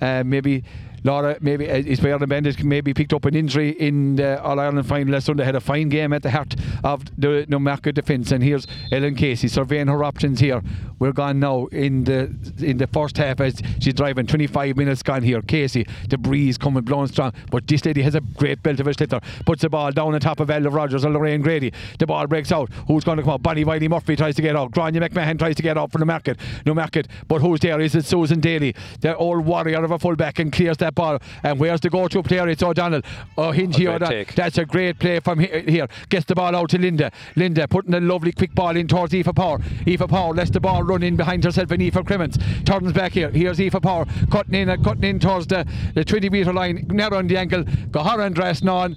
Uh, maybe Laura, maybe eh, is Bayern Bendit maybe picked up an injury in the All Ireland final last Sunday. Had a fine game at the heart of the Newmarket defence. And here's Ellen Casey surveying her options here. We're gone now in the in the first half as she's driving. 25 minutes gone here. Casey, the breeze coming blowing strong, but this lady has a great belt of a sliotar. Puts the ball down on top of Elva Rogers and Lorraine Grady. The ball breaks out. Who's going to come out? Bonnie Wiley Murphy tries to get out. Grania McMahon tries to get out from the market. No market, but who's there? Is it Susan Daly, the old warrior of a fullback, and clears that ball. And where's the go-to player? It's O'Donnell. Oh, Hinchy O'Donnell. That's a great play from here. Gets the ball out to Linda. Linda putting a lovely quick ball in towards Aoife Power. Aoife Power lets the ball run in behind herself and Aoife Crimmins turns back here. Here's Aoife Power cutting in and cutting in towards the, the 20 metre line, narrow on the ankle. Gahara and Dressnon.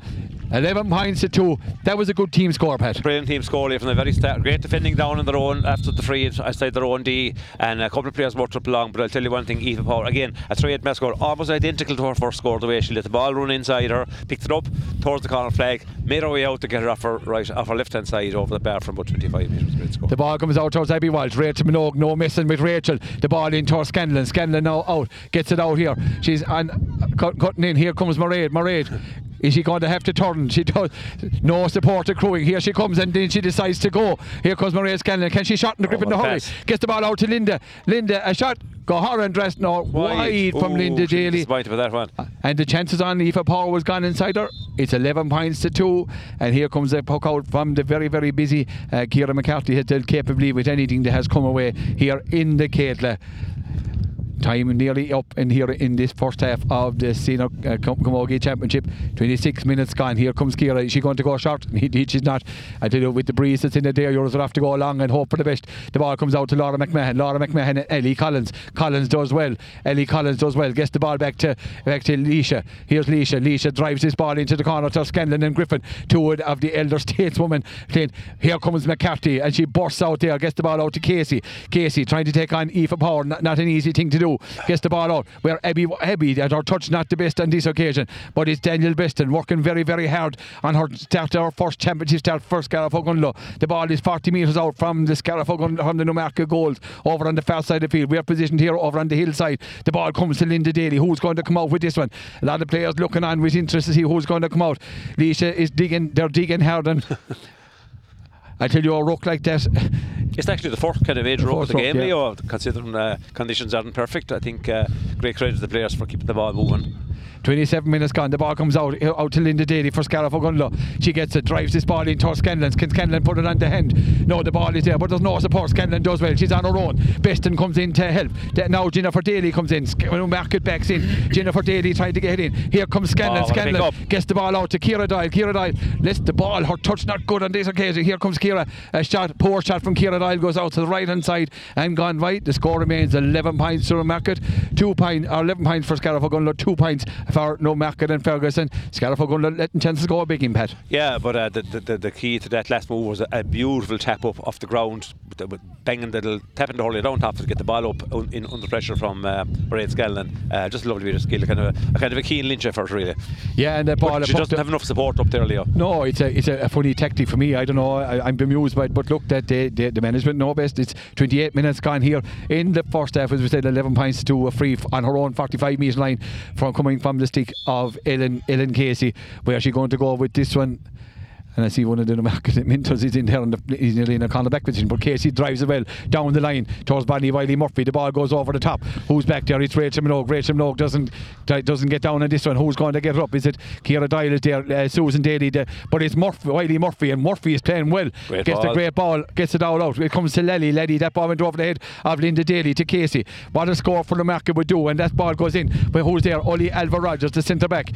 11 points to 2. That was a good team score, Pat. Brilliant team score from the very start. Great defending down on their own after the free outside their own D, and a couple of players worked up long. But I'll tell you one thing: Aoife Power again, a three-eight match score, almost identical to her first score. The way she let the ball run inside her, picked it up towards the corner flag, made her way out to get her off her right, off her left-hand side over the bar from about 25 metres. Great score. The ball comes out towards Abby Walsh. Rachel Minogue, no missing with Rachel. The ball in towards Scanlon. Scanlon now out. Gets it out here. She's on uh, cut, cutting in. Here comes Mairead. Mairead. Is she going to have to turn? She does. No support to crowing. Here she comes and then she decides to go. Here comes Mairead Scanlon. Can she shot in the grip Oh, in the a hurry? pass. Gets the ball out to Linda. Linda, a shot. And dressed now wide, from Ooh, Linda she's Daly. with that one. And the chances on Aoife Power was gone inside her. It's 11 points to 2. And here comes a puck out from the very, very busy uh, Ciara McCarthy has dealt capably with anything that has come away here in the Caitla. Time nearly up in here in this first half of the Senior uh, Camogie Championship. 26 minutes gone. Here comes Ciara. Is she going to go short? He, he- she's not. I tell you, with the breeze that's in the day, you'll have to go along and hope for the best. The ball comes out to Laura McMahon. Laura McMahon and Ellie Collins. Collins does well. Ellie Collins does well. Gets the ball back to back to Leisha. Here's Leisha. Leisha drives this ball into the corner to Scanlon and Griffin. Two of the elder stateswomen. playing. Here comes McCarthy and she bursts out there. Gets the ball out to Casey. Casey trying to take on Aoife Power. Not, not an easy thing to do. Gets the ball out. Where Abby, Abby at her touch not the best on this occasion. But it's Danielle Beston working very, very hard on her start her first championship start for Scariff-Ogonnelloe. The ball is 40 metres out from the Scariff-Ogonnelloe from the Newmarket goals over on the far side of the field. We are positioned here over on the hillside. The ball comes to Linda Daly. Who's going to come out with this one? A lot of players looking on with interest to see who's going to come out. Leisha is digging. They're digging hard and. I tell you, a ruck like that, It's actually the fourth kind of age row of the game, yeah. Leo, considering uh, conditions aren't perfect. I think uh, great credit to the players for keeping the ball moving. 27 minutes gone. The ball comes out uh, out to Linda Daly for Scariff Ogonnelloe. She gets it, drives this ball in towards Scanlon. Can Scanlon put it on the hand? No, the ball is there, but there's no support. Scanlon does well. She's on her own. Beston comes in to help. Now Jennifer Daly comes in. Market backs in. Jennifer Daly trying to get it in. Here comes Scanlon. Oh, what a big Scanlon gets the ball out to Ciara Doyle. Ciara Doyle lets the ball. Her touch not good on this occasion. Here comes Ciara. A shot, poor shot from Ciara Doyle goes out to the right hand side and gone right. The score remains 11 points to Market. Two points or 11 points for Ogonnelloe. Two points for No Market and Ferguson. Scariff Ogonnelloe letting chances go a big impact. Yeah, but uh, the, the, the key to that last move was a, beautiful tap up off the ground, with, the- with banging the little tapping the hole. You don't have to get the ball up un, in under pressure from uh, Mairead Scanlon. Uh, just a lovely bit of skill, kind of a, kind of a keen Lynch effort, really. Yeah, and the ball. But she doesn't have enough support up there, Leo. No, it's a it's a, funny tactic for me. I don't know. I, I'm bemused by it, but look, that the, the, the management know best. It's 28 minutes gone here in the first half, as we said, 11 points to a free on her own 45 metre line from coming from the stick of Ellen Ellen Casey. Where she going to go with this one? And I see one of the market mentors is in there and the, he's nearly in a corner back position. But Casey drives it well down the line towards Bonnie Wiley Murphy. The ball goes over the top. Who's back there? It's Rachel Minogue. Rachel Minogue doesn't doesn't get down on this one. Who's going to get it up? Is it Ciara Doyle is there? Uh, Susan Daly there? But it's Murphy, Wiley Murphy, and Murphy is playing well. Great gets the great ball, gets it all out. It comes to Lally. Lally, that ball went over the head of Linda Daly to Casey. What a score for the market would do, and that ball goes in. But who's there? Oli Elva Rogers, the centre back.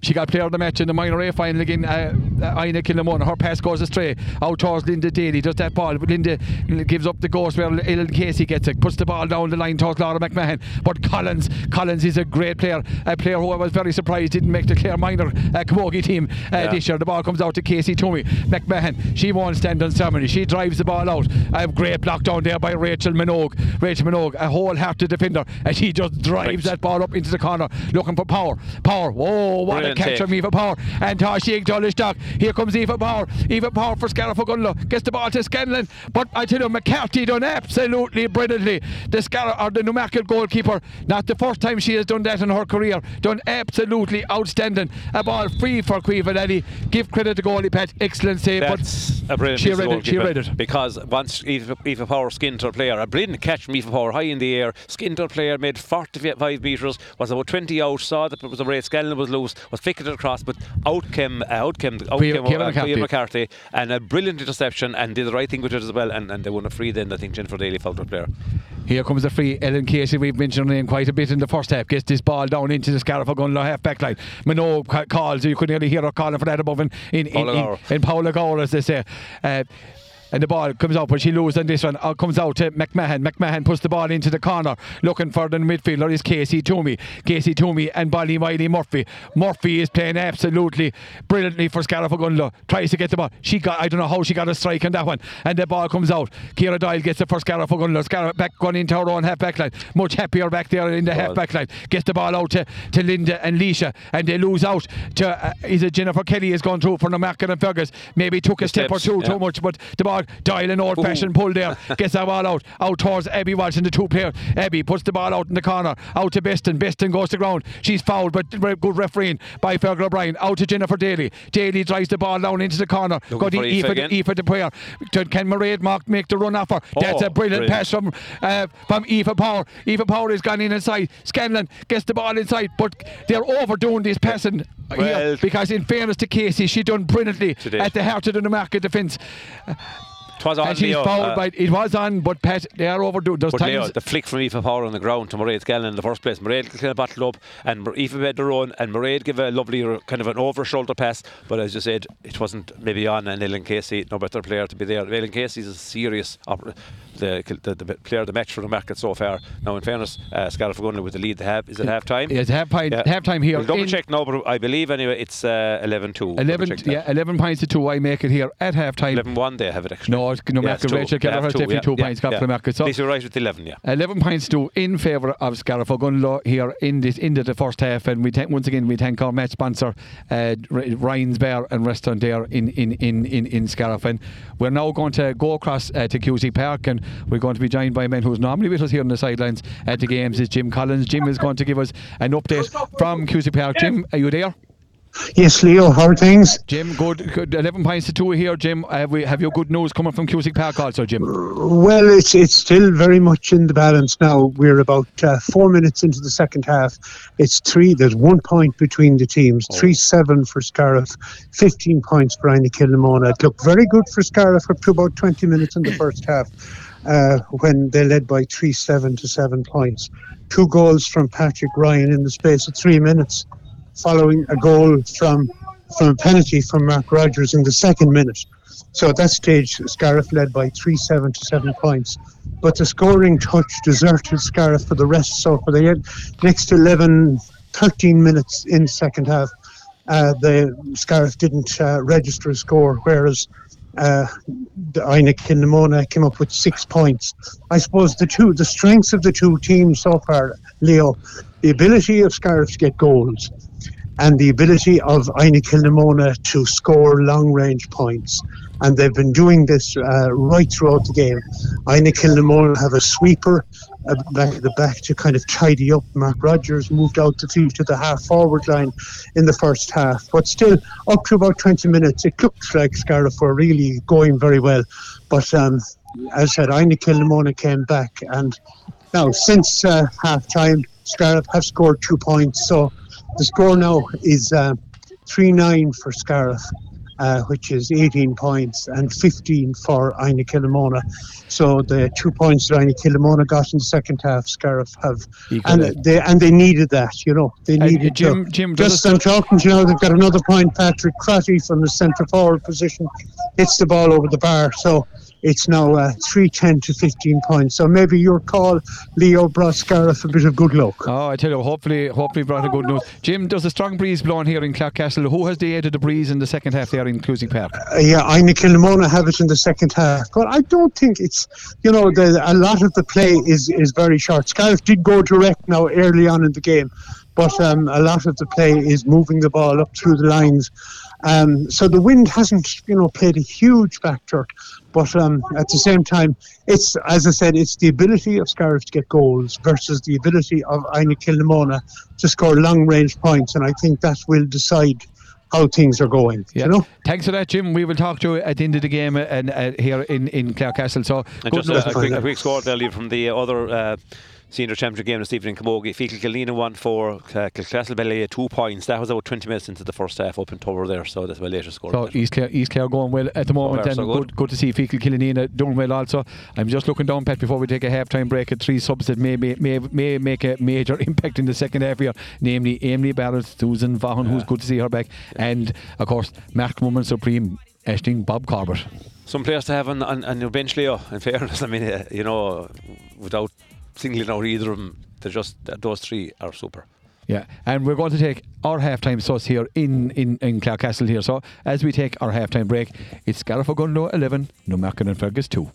She got player of the match in the minor A final again. Uh, uh, Inagh Kilnamona. Her pass goes astray out towards Linda Daly. Does that ball? Linda gives up the ghost where Ellen Casey gets it. Puts the ball down the line towards Laura McMahon. But Collins, Collins is a great player. A player who I was very surprised didn't make the Clare minor uh, Camogie team uh, yeah. this year. The ball comes out to Casey Toomey. McMahon. She won't stand on ceremony. She drives the ball out. A great block down there by Rachel Minogue. Rachel Minogue, a wholehearted defender, and she just drives right. that ball up into the corner, looking for power. Power. Whoa, what Brilliant catch from Aoife Power. And Tashi Dollishdock. Here comes Aoife Power. Aoife Power for Scariff Ogonnelloe. Gets the ball to Scanlon. But I tell you, McCarthy done absolutely brilliantly. The Scariff or uh, the Newmarket goalkeeper. Not the first time she has done that in her career. Done absolutely outstanding. A ball free for Caoimhe Lally. Give credit to goalie Pat. Excellent save. That's but a brilliant she read it. She read it. Because once Aoife, Aoife Power skinned her player, a brilliant catch from Aoife Power high in the air. Skinned her player, made 45 metres, was about 20 out, saw that it was a race. Scanlon was loose, was flicking it across, but out came, uh, out came, out came, uh, McCarthy. McCarthy. and a brilliant interception and did the right thing with it as well. And, and they won a free then. I think Jennifer Daly her player. Here comes the free. Ellen Casey, we've mentioned name quite a bit in the first half. Gets this ball down into the Scariff Ogonnelloe half back line. Minogue calls, you couldn't really hear her calling for that above in, in, in, in, in Paula Gore, as they say. Uh, and the ball comes out, but she loses on this one. Uh, comes out to McMahon. McMahon puts the ball into the corner, looking for the midfielder is Casey Toomey. Casey Toomey and Bolly Miley Murphy. Murphy is playing absolutely brilliantly for Ogonnelloe. Tries to get the ball. She got, I don't know how she got a strike on that one. And the ball comes out. Ciara Doyle gets it for Ogonnelloe. Scariff back going into her own half back line. Much happier back there in the half back line. Gets the ball out to, to Linda and Leisha, and they lose out to uh, is it Jennifer Kelly has gone through for the Market and Fergus. Maybe took a step or two yeah. too much, but the ball Doyle an old fashioned pull there. Gets that ball out. Out towards Abby watching the two players. Abby puts the ball out in the corner. Out to Beston. Beston goes to ground. She's fouled, but good refereeing by Fergal O'Brien. Out to Jennifer Daly. Daly drives the ball down into the corner. Got the Aoife, Aoife the player. Can Mairead Mark make the run off her? Oh, That's a brilliant, brilliant, pass from uh, from Aoife Power. Aoife Power has gone in inside. Scanlon gets the ball inside, but they're overdoing this passing well, here because, in fairness to Casey, she done brilliantly at the heart of the Newmarket defence. It was on, and she's Leo, fouled uh, by, it was on, but Pat, they are overdue. There's but times Leo, the flick from Aoife Power on the ground to Mairead Scanlon in the first place. Mairead kind of battled up, and Aoife made the run, and Mairead gave a lovely kind of an over shoulder pass. But as you said, it wasn't maybe on, and Ellen Casey, no better player to be there. Ellen Casey is a serious opera, the, the, the, player of the match for the market so far. Now, in fairness, uh, Ogonnelloe with the lead, have, is it half time? It's half time, yeah. half time here. We'll double check now, but I believe anyway it's uh, 11 2. 11, yeah, 11 points to 2. I make it here at half time. 11 1 they have it actually. No, it's no yeah, matter Rachel Kelleher has definitely two points got for the market. So you're right with 11, yeah. 11 points to in favour of Scariff Ogonnelloe here in this into the first half. And we once again, we thank our match sponsor, uh, Ryan's Bar and Restaurant there in, in, in, in, in Scariff. And we're now going to go across uh, to Cusack Park and we're going to be joined by a man who's normally with us here on the sidelines at the games is Jim Collins. Jim is going to give us an update from Cusack Park. Jim, are you there? Yes, Leo, how are things? Jim, good, good 11 points to 2 here, Jim. Have, we, have you good news coming from Cusack Park also, Jim? Well, it's it's still very much in the balance now. We're about uh, four minutes into the second half. It's three, there's one point between the teams. Oh. 3 7 for Scariff, 15 points for Inagh Kilnamona. It looked very good for Scariff up to about 20 minutes in the first half uh, when they led by 3 7 to 7 points. Two goals from Patrick Ryan in the space of three minutes following a goal from from a penalty from Mark Rogers in the second minute. So at that stage, Scariff led by three, seven to seven points. But the scoring touch deserted Scariff for the rest. So for the next 11, 13 minutes in second half, uh, the Scariff didn't uh, register a score, whereas uh, the Inagh Kilnamona came up with six points. I suppose the two, the strengths of the two teams so far, Leo, the ability of Scariff to get goals and the ability of Inagh Kilnamona to score long range points. And they've been doing this uh, right throughout the game. Inagh Kilnamona have a sweeper back at the back to kind of tidy up. Mark Rogers moved out the field to the half forward line in the first half. But still, up to about 20 minutes, it looked like Scariff were really going very well. But um, as I said, Inagh Kilnamona came back. And now, since uh, half time, Scariff have scored two points. So the score now is uh, 3 9 for Scariff. Uh, which is 18 points, and 15 for Inagh Kilnamona. So the two points that Inagh Kilnamona got in the second half, Scariff have, and it. they and they needed that. You know, they Uh, needed Jim- to. Jim, just I'm talking to you now. They've got another point. Patrick Crotty from the centre forward position hits the ball over the bar. So. It's now uh, 3 10 to 15 points. So maybe your call, Leo, brought Scariff a bit of good luck. Oh, I tell you, hopefully, hopefully brought a good news. Jim, there's a strong breeze blowing here in Clarecastle. Who has the aid of the breeze in the second half there in Cusack Park? Uh, yeah, Inagh Kilnamona have it in the second half, but I don't think it's you know the, a lot of the play is is very short. Scariff did go direct now early on in the game, but um, a lot of the play is moving the ball up through the lines. Um, so the wind hasn't you know played a huge factor, but um, at the same time, it's as I said, it's the ability of Scariff to get goals versus the ability of Inagh Kilnamona to score long range points, and I think that will decide how things are going. Yeah. You know. Thanks for that, Jim. We will talk to you at the end of the game uh, and uh, here in in Clarecastle. So And good just a, a, quick, a quick score there Liam, from the other uh, senior championship game this evening in Camogie. Feakle Killeen won for uh, Ballet two points. That was about 20 minutes into the first half up in Tower there, so that's my latest score. So East Clare, East Clare going well at the moment, far, and so good. good. good to see Feakle Killanena doing well also. I'm just looking down, Pat, before we take a half-time break at three subs that may, may, may, may make a major impact in the second half here, namely Emily Barrett, Susan Vaughan, who's good to see her back, and of course Mark Woman Supreme, Ashton Bob Corbett. Some players to have on, on, on your bench, Leo, in fairness. I mean, uh, you know, without singling out either of them, they're just, those three are super. Yeah, and we're going to take our halftime sus here in, in, in Clarecastle here. So as we take our halftime break, it's Scariff Ogonnelloe 11, Newmarket and Fergus 2.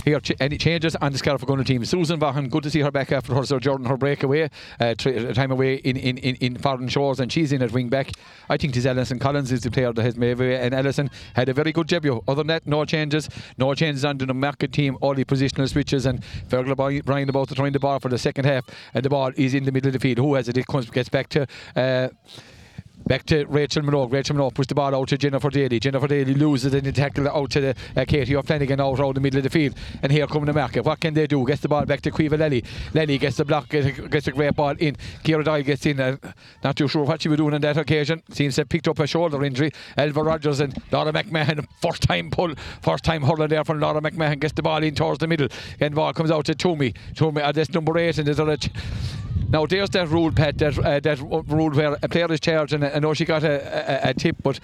Here, ch- any changes on the Scariff Ogonnelloe team? Susan Vaughan, good to see her back after her jordan her breakaway, uh, tri- time away in, in, in, in foreign shores, and she's in at wing back. I think tis Ellison Collins is the player that has made away, and Ellison had a very good debut. Other than that, no changes. No changes under the Newmarket team, only positional switches, and Fergal Brian about to in the ball for the second half, and the ball is in the middle of the field. Who has it? It comes, gets back to. Uh, Back to Rachel Minogue. Rachel Minogue puts the ball out to Jennifer Daly. Jennifer Daly loses it and tackle out to the, uh, Katie O'Flanagan out around the middle of the field. And here come the market. What can they do? Gets the ball back to Caoimhe Lally. Lally gets the block, gets a, gets a great ball in. Ciara Doyle gets in. Uh, not too sure what she was doing on that occasion. Seems to have picked up a shoulder injury. Elva Rogers and Laura McMahon. First time pull, first time hurling there from Laura McMahon. Gets the ball in towards the middle. And ball comes out to Toomey. Toomey, uh, that's number eight. And there's other. Now there's that rule, Pat. That uh, that rule where a player is charged, and I know she got a, a, a tip, but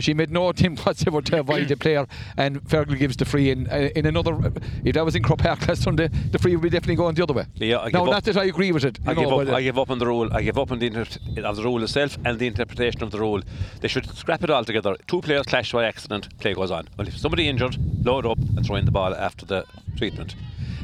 she made no attempt whatsoever to avoid the player. And Fergal gives the free in uh, in another. If that was in Croke Park last Sunday, the free would be definitely going the other way. Yeah, I now, not that I agree with it. I you give, know, up, uh, I give up on the rule. I give up on the inter- of the rule itself and the interpretation of the rule. They should scrap it all together. Two players clash by accident, play goes on. Well, if somebody injured, load up and throw in the ball after the treatment.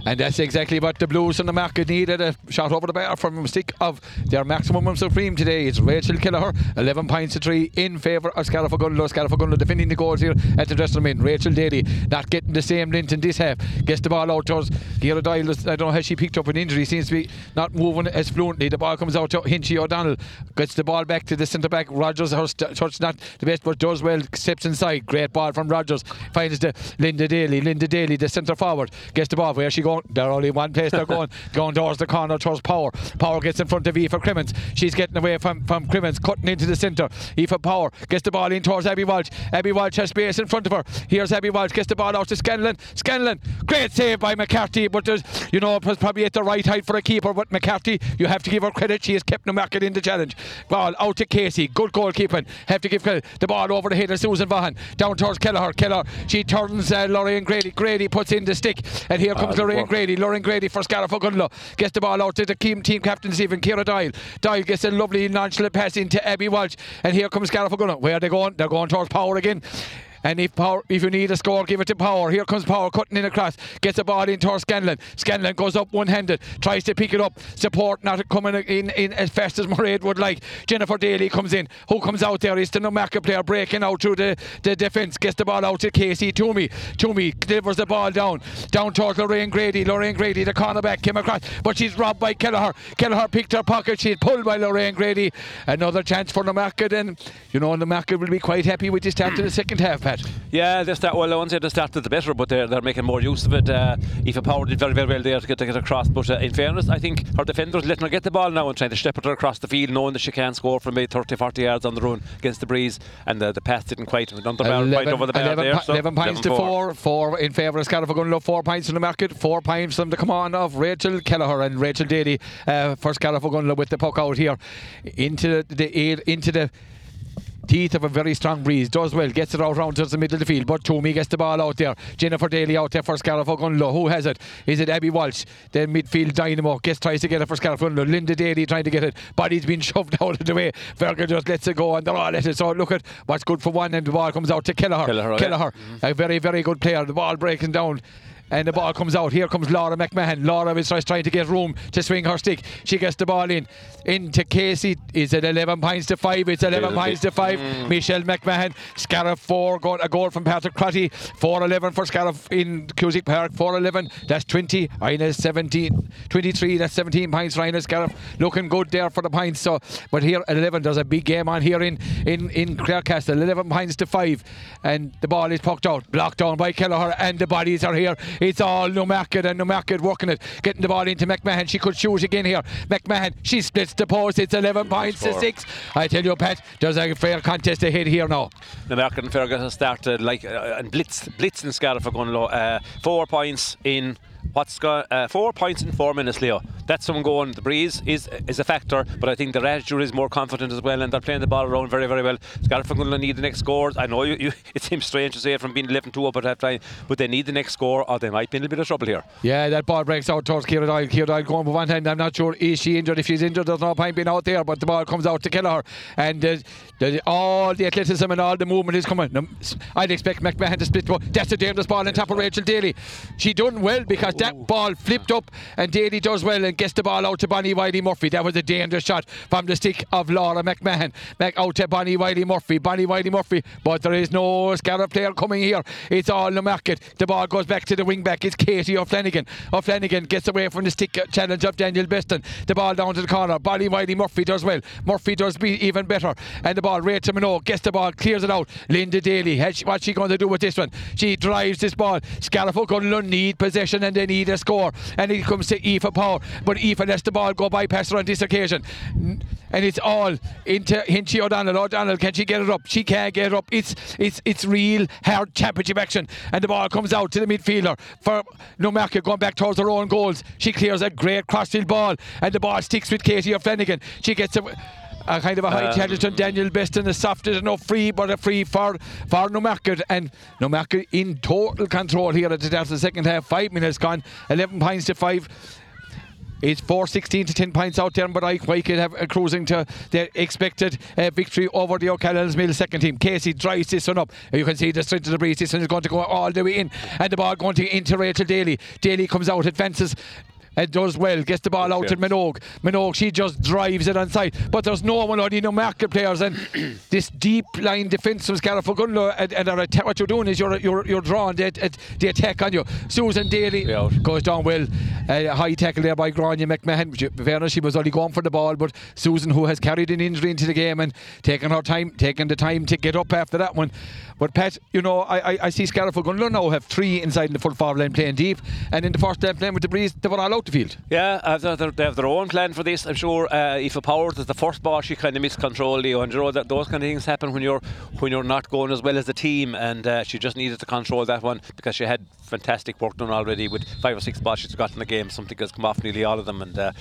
And that's exactly what the Blues and the market needed. A shot over the bar from a mistake of their maximum supreme today. It's Rachel Kelleher, 11 points to 3 in favour of. Scariff Ogonnelloe defending the goals here at the dressing room. Rachel Daly not getting the same length in this half. Gets the ball out towards Ciara Doyle. I don't know how she picked up an injury. Seems to be not moving as fluently. The ball comes out to Hinchy O'Donnell. Gets the ball back to the centre back. Rogers, her touch not the best, but does well. Steps inside. Great ball from Rogers. Finds the Linda Daly. Linda Daly, the centre forward. Gets the ball. Where she going? They're only one place they're going. going towards the corner, towards Power. Power gets in front of Aoife Crimmins. She's getting away from, from Crimmins, cutting into the centre. Aoife Power gets the ball in towards Abby Walsh. Abby Walsh has space in front of her. Here's Abby Walsh, gets the ball out to Scanlon. Scanlon, great save by McCarthy, but there's, you know, it was probably at the right height for a keeper, but McCarthy, you have to give her credit. She has kept the market in the challenge. Ball out to Casey, good goalkeeping. Have to give credit. The ball over the head of Susan Vaughan, down towards Kelleher. Kelleher, she turns uh, Lorraine Grady. Grady puts in the stick, and here comes good Lorraine work. Grady. Lorraine Grady for Ogonnelloe. Gets the ball out to the team, team captain Stephen Ciara Doyle. Doyle gets a lovely nonchalant pass into Abby Walsh. And here comes Ogonnelloe. Where are they going? They're going towards Power again. And if power, if you need a score, give it to Power. Here comes Power cutting in across, gets the ball in towards Scanlon. Scanlon goes up one-handed, tries to pick it up. Support not coming in, in as fast as Murray would like. Jennifer Daly comes in. Who comes out there? It's the Newmarket player breaking out through the, the defence. Gets the ball out to Casey Toomey. Toomey delivers the ball down, down towards Lorraine Grady. Lorraine Grady, the cornerback, came across, but she's robbed by Kelleher. Kelleher picked her pocket. She's pulled by Lorraine Grady. Another chance for Newmarket, and you know Newmarket will be quite happy with this start to the second half. Pat. Yeah, they start well. I won't say they started the better, but they're, they're making more use of it. Uh, Aoife Power did very very well there to get to get across. But uh, in fairness, I think her defenders letting her get the ball now and trying to step it across the field, knowing that she can score from maybe 30, 40 yards on the run against the breeze, and the, the pass didn't quite under quite over the bar 11, there. so 11 points to 4. 4 in favour of Scariff Ogonnelloe. 4 points in the market. 4 points from the command of Rachel Kelleher and Rachel Daly uh, for Scariff Ogonnelloe with the puck out here into the, the into the teeth of a very strong breeze. Does well, gets it out round to the middle of the field. But Toomey gets the ball out there. Jennifer Daly out there for Scariff Ogonnelloe. Who has it? Is it Abby Walsh? The midfield dynamo gets tries to get it for Ogonnelloe. Linda Daly trying to get it. Body's been shoved out of the way. Verga just lets it go and they're all at it. So look at what's good for one and the ball comes out to Kelleher. Kelleher, yeah. Mm-hmm. a very, very good player. The ball breaking down. And the ball comes out. Here comes Laura McMahon. Laura is trying to get room to swing her stick. She gets the ball in. Into Casey. Is it 11 points to 5? It's 11 Little points to 5. Mm. Michelle McMahon. Scariff 4. Go, a goal from Patrick Crotty. 4 11 for Scariff in Cusack Park. 4 11. That's 20. Inagh 17. 23. That's 17 points for Inagh Scariff. Looking good there for the points. So, But here at 11, there's a big game on here in, in, in Clarecastle. 11 points to 5. And the ball is pucked out. Blocked down by Kelleher. And the bodies are here. It's all Newmarket and Newmarket working it. Getting the ball into McMahon. She could shoot again here. McMahon. She splits the post. It's 11 points to 6. I tell you, Pat, there's a fair contest ahead here now. The market and Fergus has started like uh, and blitz blitz in Scariff are going low. Uh, four points in what's got uh, four points in four minutes, Leo. That's someone going. The breeze is is a factor, but I think the attitude is more confident as well, and they're playing the ball around very very well. Scariff are going to need the next scores. I know you, you, it seems strange to say it from being 11-2 up at half time, but they need the next score, or they might be in a little bit of trouble here. Yeah, that ball breaks out towards Kira Doyle. Kira Doyle going for one hand. I'm not sure is she injured. If she's injured, there's no point being out there. But the ball comes out to Kelleher, and uh, the, all the athleticism and all the movement is coming. I'd expect McMahon to split. But that's a dangerous ball on top of Rachel Daly. She done well because that ball flipped up, and Daly does well and gets the ball out to Bonnie Wiley Murphy. That was a dangerous shot from the stick of Laura McMahon. Mac out to Bonnie Wiley Murphy. Bonnie Wiley Murphy, but there is no Scariff player coming here. It's all the market. The ball goes back to the wing back. It's Katie O'Flanagan. O'Flanagan gets away from the stick challenge of Danielle Beston. The ball down to the corner. Bonnie Wiley Murphy does well. Murphy does be even better. And the ball, Rachel Minogue gets the ball, clears it out. Linda Daly, what's she going to do with this one? She drives this ball. Scariff Ogonnelloe need possession and they need a score. And it comes to Aoife Power. But Aoife lets the ball go by her on this occasion. And it's all into Hinchy O'Donnell. O'Donnell, can she get it up? She can't get it up. It's it's it's real hard championship action. And the ball comes out to the midfielder for Newmarket going back towards her own goals. She clears a great crossfield ball. And the ball sticks with Katie O'Flanagan. She gets a a kind of a high Um, challenge on Danielle Beston, a soft it enough free, but a free for for Newmarket and Newmarket in total control here at the start of the second half. Five minutes gone, eleven points to five. It's 4 16 to 10 points out there, but I could have a cruising to their expected uh, victory over the O'Callaghan's Mill second team. Casey drives this one up. You can see the strength of the breeze. This one is going to go all the way in, and the ball going to into Rachel Daly. Daly comes out, advances. It does well, gets the ball out to Okay. Minogue. Minogue, she just drives it inside. But there's no one, only no market players. And this deep line defence from Scariff Ogonnelloe, and, and atta- what you're doing is you're you're, you're drawing the, the attack on you. Susan Daly Yeah, goes down well. Uh, high tackle there by Grania McMahon. Fairness, she was only going for the ball, but Susan, who has carried an injury into the game and taken her time, taking the time to get up after that one. But Pat, you know, I, I, I see Scariff Ogonnelloe now have three inside in the full forward line playing deep, and in the first line playing with the breeze, they were all out the field. Yeah, uh, they have their own plan for this. I'm sure uh, Aoife Power that the first ball she kind of missed control, Leo, and you know that those kind of things happen when you're when you're not going as well as the team, and uh, she just needed to control that one because she had fantastic work done already with five or six balls she's got in the game. Something has come off nearly all of them, and uh,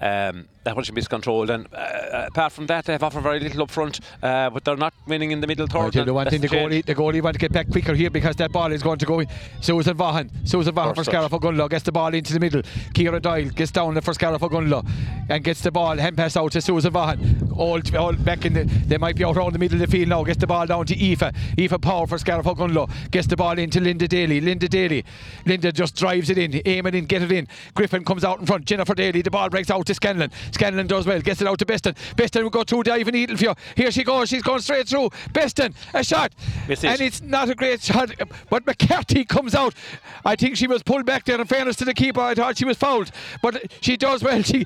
um, that one she missed control. And uh, apart from that, they have offered very little up front, uh, but they're not winning in the middle third. Tell one thing, the goalie, the goalie want to get back quicker here because that ball is going to go in. Susan Vaughan, Susan Vaughan for Scariff touch. Gunlow gets the ball into the middle. Ciara Doyle gets down for Scariff Ogonnelloe and gets the ball, hand pass out to Susan Vaughan. All, all back in the, they might be out around the middle of the field now. Gets the ball down to Aoife. Aoife Power for Scariff Ogonnelloe. Gets the ball into Linda Daly. Linda Daly. Linda just drives it in, aim it in, get it in. Griffin comes out in front. Jennifer Daly. The ball breaks out to Scanlon. Scanlon does well. Gets it out to Beston. Beston will go through Dive Needle for you. Here she goes. She's going straight through. Beston. A shot. And it's not a great shot. But McCarthy comes out. I think she was pulled back there. In fairness to the keeper, I thought she was fouled. But she does well. She.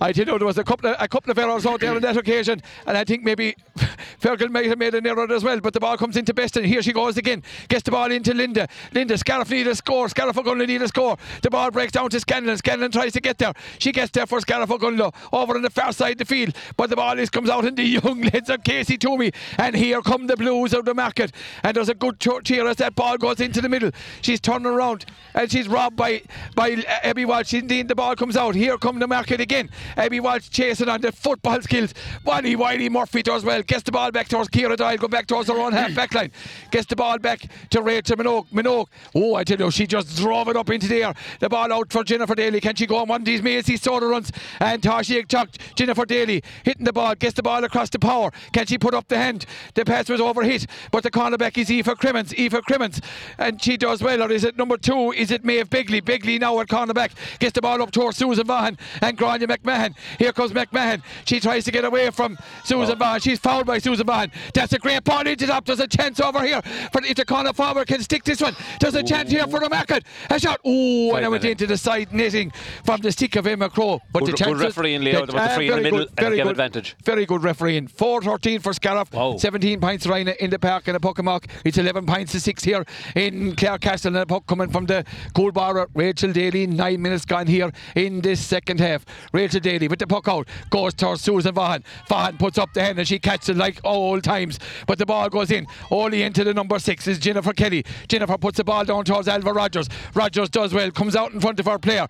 I tell you, there was a couple of, a couple of errors out there on that occasion, and I think maybe Fergal might have made an error as well. But the ball comes into Beston. Here she goes again. Gets the ball into Linda. Linda, Scariff need a score. Scariff going to need a score. The ball breaks down to Scanlon. Scanlon tries to get there. She gets there for Scariff Ogonnelloe over on the far side of the field. But the ball is comes out in the young legs of Casey Toomey. And here come the Blues of the market. And there's a good cheer as that ball goes into the middle. She's turning around and she's robbed by by Abby Walsh. Indeed, the ball comes out. Here come the market again. Abby Walsh chasing on the football skills. Wally Wiley Murphy does well. Gets the ball back towards Ciara Doyle. Go back towards her own half back line. Gets the ball back to Rachel Minogue. Minogue. Oh, I tell you, she just drove it up into the air. The ball out for Jennifer Daly. Can she go on one of these Macy soda runs? And Tashi Chuck, Jennifer Daly hitting the ball. Gets the ball across the power. Can she put up the hand? The pass was overhit. But the cornerback is Aoife Crimmins. Aoife Crimmins. And she does well. Or is it number two? Is it Maeve Bigley? Bigley now at cornerback. Gets the ball up towards Susan Vaughan and Grania McMahon. Here comes McMahon. She tries to get away from Susan oh. Vaughan. She's fouled by Susan Vaughan. That's a great ball into top. There's a chance over here for if the corner forward can stick this one. There's a Ooh. chance here for the market. A shot. Ooh, and it went into the side netting from the stick of Emma Crow. But good, the chances, good refereeing, Leo. There was a free in the middle good, very good, advantage. Very good refereeing. 4-13 for Scariff. Wow. 17 points Rhina in the park in the Puckamock. It's 11 points to 6 here in Clarecastle. And a puck coming from the cool bar. Rachel Daly. Nine minutes gone here in this second half. Rachel Daly with the puck out. Goes towards Susan Vaughan. Vaughan puts up the hand and she catches it like old times. But the ball goes in. Only into the number six is Jennifer Kelly. Jennifer puts the ball down towards Elva Rogers. Rogers does well. Comes out in front of her player.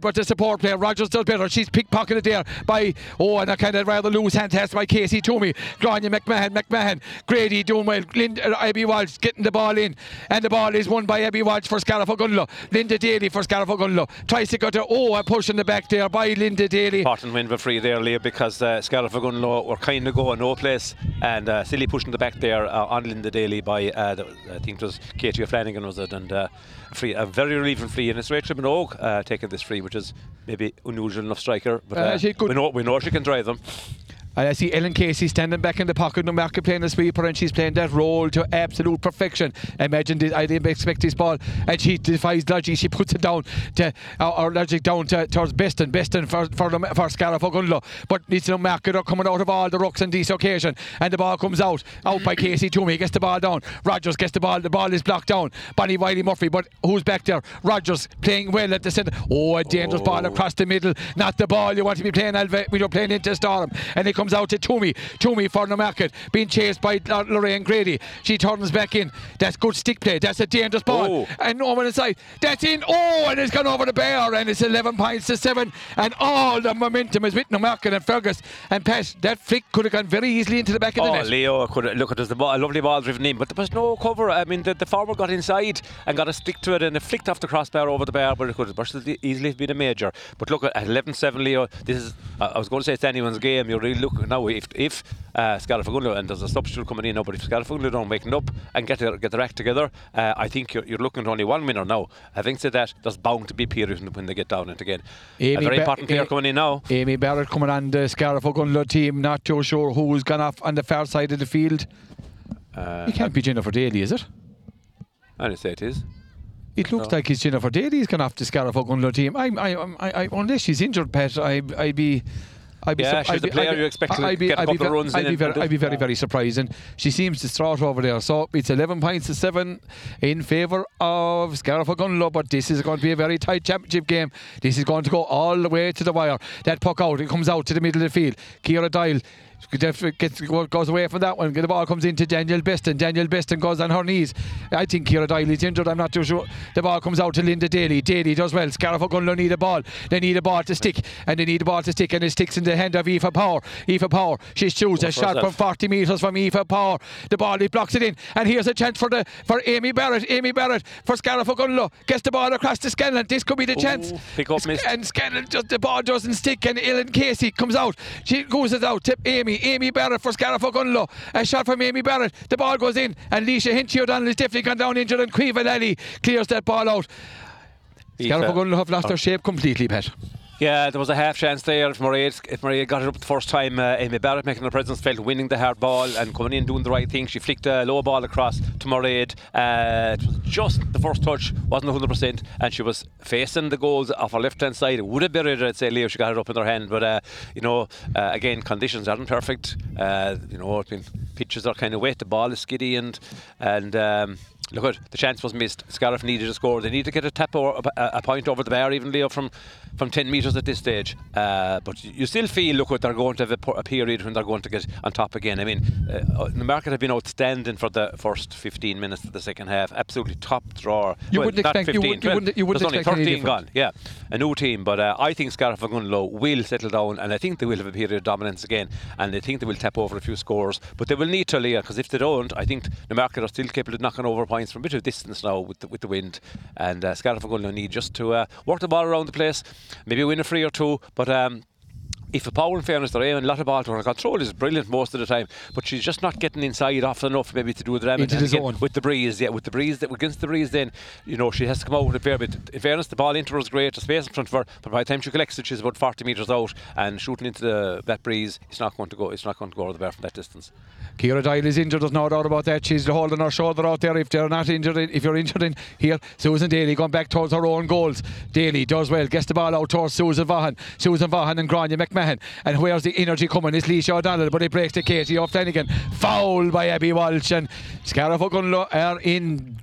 But the support player. Rogers does better. She's pickpocketed there by, oh, and a kind of rather loose hand test by Casey Toomey. Grania McMahon. McMahon. Grady doing well. Linda, uh, Abby Walsh getting the ball in. And the ball is won by Abby Walsh for Scariff Linda Daly for Scariff. Tries to go to, oh, a push in the back there by Linda Daly. Important win for free there, Leah, because uh, Scariff Ogonnelloe were kind of going no place. And uh, silly pushing the back there uh, on Linda Daly by, uh, the, I think it was Katie O'Flanagan was it. And uh, free, a very relieving free. And it's Rachel Minogue uh, taking this free, which is maybe unusual enough striker. But uh, we, know, we know she can drive them. I see Ellen Casey standing back in the pocket, no market playing the sweeper, and she's playing that role to absolute perfection. Imagine this, I didn't expect this ball, and she defies logic. She puts it down to uh, our logic down to, towards Beston, Beston for for, for Ogonnelloe, but it's no market coming out of all the rocks on this occasion, and the ball comes out out by Casey Toomey, He gets the ball down. Rogers gets the ball, the ball is blocked down. Bonnie Wiley Murphy, but who's back there? Rogers playing well at the centre. Oh, a dangerous oh. ball across the middle, not the ball you want to be playing. Alva, we are playing into Storm, and it comes out to Toomey. Toomey for the market, being chased by Lorraine Grady. She turns back in. That's good stick play. That's a dangerous ball. Oh. And no one inside. That's in. Oh, and it's gone over the bar, and it's 11 points to 7. And all the momentum is with Newmarket and Fergus. And Pat, that flick could have gone very easily into the back of the oh, net. Leo could have, look, at the ball, a lovely ball driven in, but there was no cover. I mean, the, the forward got inside and got a stick to it, and it flicked off the crossbar over the bar, but it could have easily been a major. But look at 11 7, Leo. This is, I was going to say it's anyone's game. You're really looking now. If, if uh, and there's a substitute coming in now, but if Scariff don't wake up and get their, get their act together, uh, I think you're, you're, looking at only one winner now. Having said that, there's bound to be periods when they get down it again. Amy a very ba- important player a- coming in now. Amy Barrett coming on the Scariff team, not too sure who's gone off on the far side of the field. Uh, it can't be Jennifer Daly, is it? I didn't say it is. It looks no. like it's Jennifer Daly's gone off the Scariff team. I, I, I, I, unless she's injured, Pat, I, I'd be I'd be yeah, she's the player you expect to I'd be, get a couple of runs I'd in. Be very, I'd be very, very surprised. And she seems to start over there. So it's 11 points to 7 in favour of Scariff Ogonnelloe. But this is going to be a very tight championship game. This is going to go all the way to the wire. That puck out, it comes out to the middle of the field. Ciara Doyle gets, goes away from that one. The ball comes into Danielle Beston. Danielle Beston goes on her knees. I think Kira Diley's injured. I'm not too sure. The ball comes out to Linda Daly. Daly does well. Scariff Ogonnelloe need a ball. They need a ball to stick. And they need a ball to stick. And it sticks in the hand of Aoife Power. Aoife Power. She shoots a shot from 40 metres from Aoife Power. The ball, he blocks it in. And here's a chance for the for Amy Barrett. Amy Barrett for Scariff Ogonnelloe. Gets the ball across to Scanlon. This could be the Ooh, chance. Pick up, missed. And Scanlon, just the ball doesn't stick. And Ellen Casey comes out. She goes it out. Tip Amy. Amy Barrett for Scariff Ogonnelloe. A shot from Amy Barrett. The ball goes in, and Leisha Hinchy O'Donnell is definitely gone down injured, and Lally clears that ball out. Scariff Ogonnelloe have lost their shape completely, Pat. Yeah, there was a half chance there. If Murray, if got it up the first time, uh, Amy Barrett making her presence felt, winning the hard ball and coming in doing the right thing. She flicked a low ball across to Murray. Uh, it was just the first touch wasn't 100%, and she was facing the goals off her left hand side. It would have been it, I'd say, Leo, she got it up in her hand. But, uh, you know, uh, again, conditions aren't perfect. Uh, you know, I mean, pitches are kind of wet, the ball is skiddy, and, and um, look at the chance was missed. Scariff needed a score. They need to get a tap or a, a point over the bar, even Leo, from from 10 metres at this stage. Uh, but you still feel, look, what they're going to have a, a, period when they're going to get on top again. I mean, uh, the market have been outstanding for the first 15 minutes of the second half. Absolutely top drawer. You well, wouldn't expect 15, you, would, you wouldn't, you wouldn't There's only 13 gone. Yeah, a new team. But uh, I think Scariff low will settle down, and I think they will have a period of dominance again, and I think they will tap over a few scores. But they will need to, Leah, because if they don't, I think the market are still capable of knocking over points from a bit of distance now with the, with the wind. And uh, Scariff need just to uh, work the ball around the place, maybe win a free or two, but um, Aoife Power and fairness, they're aiming a lot of ball to her. Control is brilliant most of the time, but she's just not getting inside often enough maybe to do the damage. Into the zone. With the breeze, yeah, with the breeze, that against the breeze, then, you know, she has to come out with a fair bit. In fairness, the ball into her is great, the space in front of her, but by the time she collects it, she's about 40 metres out and shooting into the, that breeze, it's not going to go, it's not going to go over the bar from that distance. Ciara Doyle is injured, there's no doubt about that. She's holding her shoulder out there. If they're not injured, if you're injured in here, Susan Daly going back towards her own goals. Daly does well, gets the ball out towards Susan Vaughan. Susan Vaughan and Grania McMahon. And where's the energy coming? It's Leisha O'Donnell, but it breaks to Katie O'Flanagan. Foul by Abby Walsh. And Scariff are in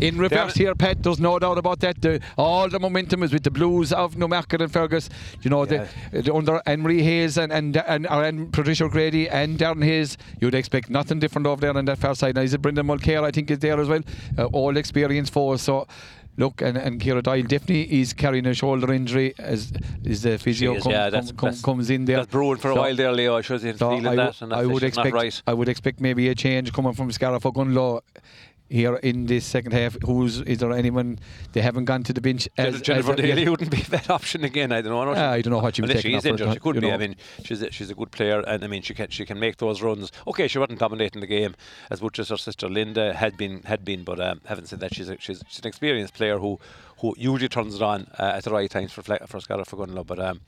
in reverse here, Pat. There's no doubt about that. The, all the momentum is with the Blues of Newmarket and Fergus. You know, yeah. the, the, under Henry Hayes and and and, and Patricia O'Grady and Darren Hayes, you'd expect nothing different over there on that far side. Now, is it Brendan Mulcair? I think is there as well. Uh, all experience for So look, and, and Ciara Doyle definitely is carrying a shoulder injury as is the physio is, com, yeah, com, com, comes in there. That's brewing for so, a while there, Leo. I should have so feeling that. And I would expect. Right. I would expect maybe a change coming from Scariff Ogonnelloe here in this second half. Who's is there anyone they haven't gone to the bench? As, Jennifer as Daly wouldn't be that option again. I don't know. Uh, I don't know what she was taking. She's injured. She could be. Know. I mean, she's a, she's a good player, and I mean, she can she can make those runs. Okay, she wasn't dominating the game as much as her sister Linda had been had been, but um, having said that, she's a, she's, she's an experienced player who who usually turns it on uh, at the right times for for Scariff Ogonnelloe. But um,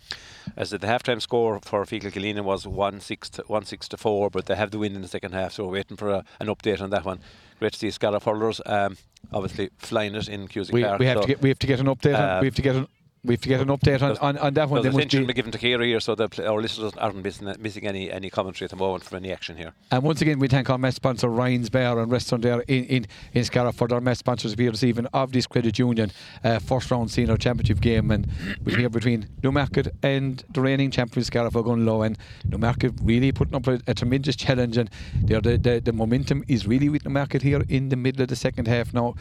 as the halftime score for Feakle Killeen was one six to one six to four, but they have the win in the second half, so we're waiting for a, an update on that one. To see Scariff hurlers, um, obviously flying it in Cusack we, We have so, to get we have to get an update. Uh, we have to get an we have to get an update on, on, on that one. There's attention be given to Ciara here, so that our listeners aren't missing, missing any any commentary at the moment from any action here. And once again, we thank our mess sponsor Ryan's Bar and Restaurant there in in, in Scariff for their mess sponsors here this evening of this credit union uh, first round senior championship game, and we're here between Newmarket and the reigning champions Scariff Ogonnelloe, and Newmarket really putting up a, a tremendous challenge, and the, the the momentum is really with Newmarket here in the middle of the second half now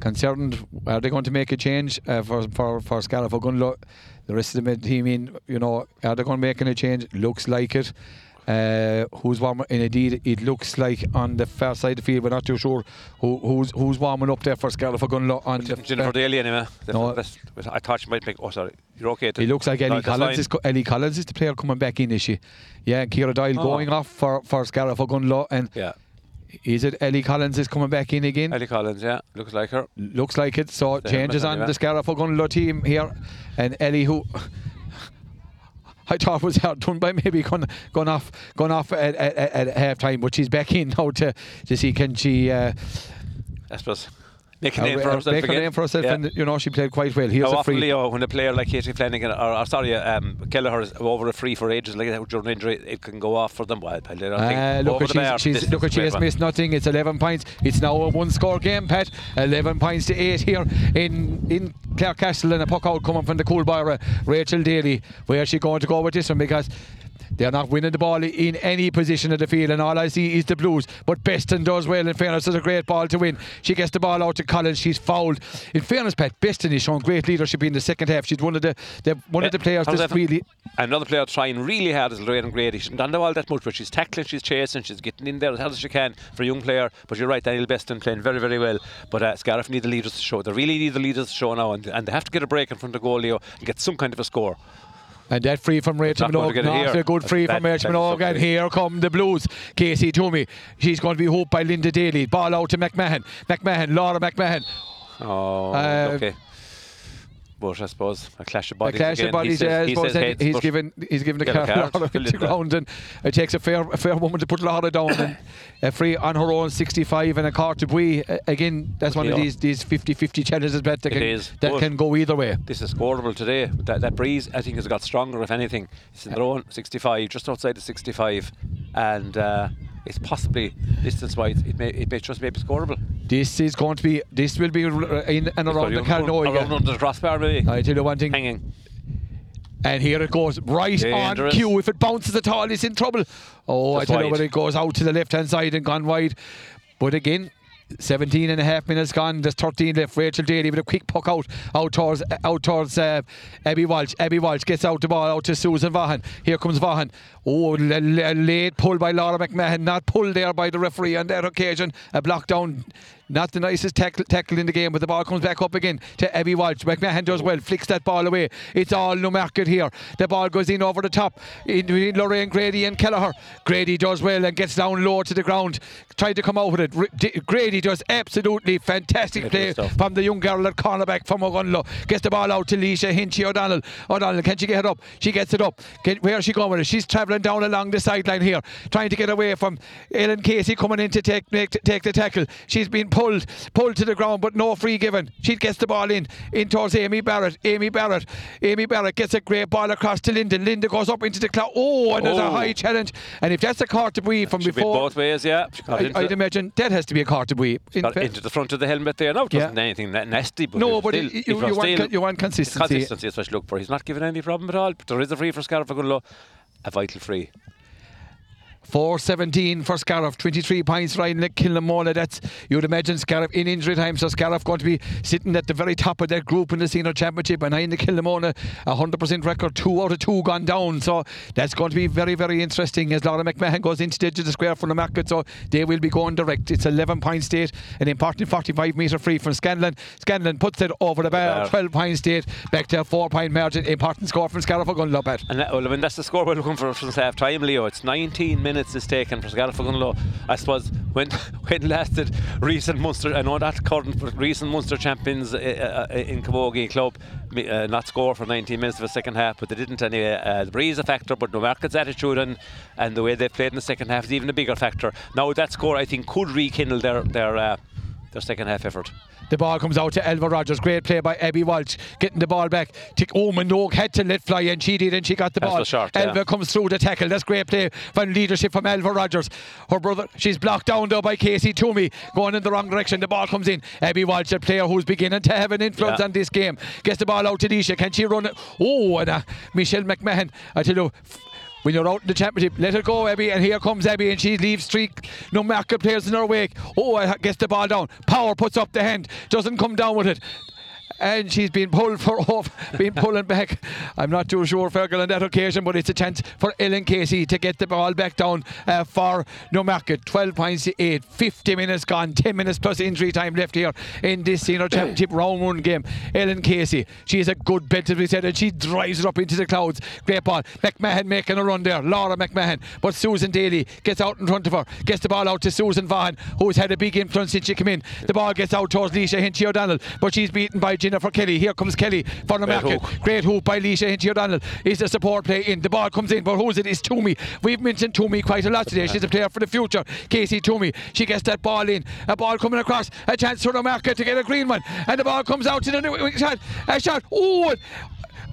concerned are they going to make a change uh, for for for Scariff the rest of the team in you know are they going to make any change looks like it. Uh, who's warming and indeed it looks like on the far side of the field we're not too sure who, who's who's warming up there for Scariff Ogonnelloe on the Jennifer Daly anyway. No, I thought she might make oh sorry you're okay it looks like Ellie Collins is, Ellie Collins is the player coming back in is she? Yeah and Ciara Doyle oh. going off for, for Scariff and yeah is it Ellie Collins is coming back in again? Ellie Collins, yeah, looks like her. Looks like it. So changes on the Scariff team here, and Ellie who. I thought was out done by maybe gone gone off gone off at, at, at half time, but she's back in now to to see can she. Uh, I suppose make a name uh, for herself. A name for herself, yeah. and you know she played quite well. Here's How a free. Leo, when a player like Katie Flanagan, or, or sorry, um, Kelleher is over a free for ages like that during injury, it can go off for them. Well, I don't uh, look, at she's, she's look at she has missed nothing. It's 11 points. It's now a one-score game, Pat. 11 points to eight here in in Clare Castle, and a puck out coming from the cool boy, Rachel Daly. Where is she going to go with this one? Because they're not winning the ball in any position of the field, and all I see is the Blues. But Beston does well. In fairness, it's a great ball to win. She gets the ball out to Collins. She's fouled. In fairness, Pat Beston is showing great leadership in the second half. She's one of the, the one yeah, of the players that's really. Another player trying really hard is Lorraine Grady. She done the ball that much, but she's tackling, she's chasing, she's getting in there as hard as she can for a young player. But you're right, Danielle Beston playing very, very well. But uh, Scariff need the leaders to show. They really need the leaders to show now, and, and they have to get a break in front of goal, Leo, and get some kind of a score. And that free from Rachel Minogue. Not a good free from Rachel Minogue. And here come the Blues. Casey Toomey. She's going to be hooped by Linda Daly. Ball out to McMahon. McMahon, Laura McMahon. Oh, uh, okay. But I suppose a clash of bodies. A clash again. of bodies, he yeah, says, he says heads, he's given he's given the Yellow car card, into the ground, and it takes a fair a fair woman to put Laura down. and a free on her own 65 and a car to Bui. Uh, again, that's one of these these 50-50 challenges that can is, that can go either way. This is scoreable today. That, that breeze, I think, has got stronger, if anything. It's in their own 65, just outside the 65, and uh, it's possibly distance-wise, it may, it may just may be scoreable. This is going to be this will be in and around the Carnoy. around under the crossbar, maybe. I tell you one thing, Hanging. and here it goes right on cue. If it bounces at all, it's in trouble. Oh, Just I tell you wide. when it goes out to the left hand side and gone wide. But again, 17 and a half minutes gone. There's 13 left. Rachel Daly with a quick puck out out towards out towards uh, Abby Walsh. Abby Walsh gets out the ball out to Susan Vaughan. Here comes Vaughan. Oh, late pull by Laura McMahon. Not pulled there by the referee on that occasion. A block down. Not the nicest tackle, tackle in the game, but the ball comes back up again to Abby Walsh. McMahon does well, flicks that ball away. It's all no market here. The ball goes in over the top in between Lorraine Grady and Kelleher. Grady does well and gets down low to the ground. trying to come out with it. R- D- Grady does absolutely fantastic play from the young girl at cornerback from Ogonnelloe. Gets the ball out to Leisha Hinchy O'Donnell. O'Donnell, can she get it up? She gets it up. Get, where is she going with it? She's travelling down along the sideline here, trying to get away from Ellen Casey coming in to take, make, take the tackle. She's been pulled pulled to the ground, but no free given. She gets the ball in, in towards Amy Barrett. Amy Barrett. Amy Barrett gets a great ball across to Linda. Linda goes up into the cloud. Oh, and there's a Oh. high challenge. And if that's a breathe from Should be before, both ways, yeah. I, I'd imagine that has to be a card to breathe. In into the front of the helmet there. No, it wasn't anything that nasty. But No, but still, it- you- you want con- you want consistency. Consistency is what you look for. He's not giving any problem at all. But there is a free for Ogonnelloe. A vital free. 417 for Scariff, 23 points right riding at Kilnamona. That's, you'd imagine, Scariff in injury time. So Scariff going to be sitting at the very top of that group in the senior championship. Behind the Kilnamona, 100% record, two out of two gone down. So that's going to be very, very interesting as Laura McMahon goes into the edge of the square from the market. So they will be going direct. It's 11 point state, an important 45 metre free from Scanlon. Scanlon puts it over the bar, Bar. 12 point state, back to a four point margin. Important score from Scariff. Going to love it. And that, well, I mean, that's the score we're looking for since half time, Leo. It's 19 minutes is taken for Scariff I suppose when when lasted recent Munster, I know that current, recent Munster champions uh, uh, in Camogie Club uh, not score for 19 minutes of a second half, but they didn't anyway. Uh, the breeze a factor, but Newmarket's attitude and, and the way they played in the second half is even a bigger factor. Now that score, I think, could rekindle their their their second half effort. The ball comes out to Elva Rogers. Great play by Abby Walsh. Getting the ball back. Tick oh, Minogue had to let fly and she did and she got the That's ball. the shot, yeah. Elva comes through the tackle. That's great play from leadership from Elva Rogers. Her brother, she's blocked down though by Casey Toomey. Going in the wrong direction. The ball comes in. Abby Walsh, a player who's beginning to have an influence Yeah. on this game. Gets the ball out to Disha. Can she run it? Oh, and uh, Michelle McMahon. I tell you. f- when you're out in the championship, let it go, Abby. And here comes Abby, and she leaves three no market players in her wake. Oh, I gets the ball down. Power puts up the hand, doesn't come down with it. And she's been pulled for off, been pulling back. I'm not too sure, Fergal, on that occasion, but it's a chance for Ellen Casey to get the ball back down uh, for Newmarket. 12 points to 8, 50 minutes gone, 10 minutes plus injury time left here in this senior championship round one game. Ellen Casey, she is a good belt, as we said, and she drives it up into the clouds. Great ball. McMahon making a run there, Laura McMahon. But Susan Daly gets out in front of her, gets the ball out to Susan Vaughan, who's had a big influence since she came in. The ball gets out towards Leisha Hinchy O'Donnell, but she's beaten by Jennifer Kelly. Here comes Kelly for the Great market. hook. Great hoop by Leisha Hinchy O'Donnell. Is the support play in? The ball comes in, but who's it? It's Toomey. We've mentioned Toomey quite a lot today. She's a player for the future. Casey Toomey. She gets that ball in. A ball coming across. A chance for the market to get a green one. And the ball comes out to the new shot. A shot. Oh!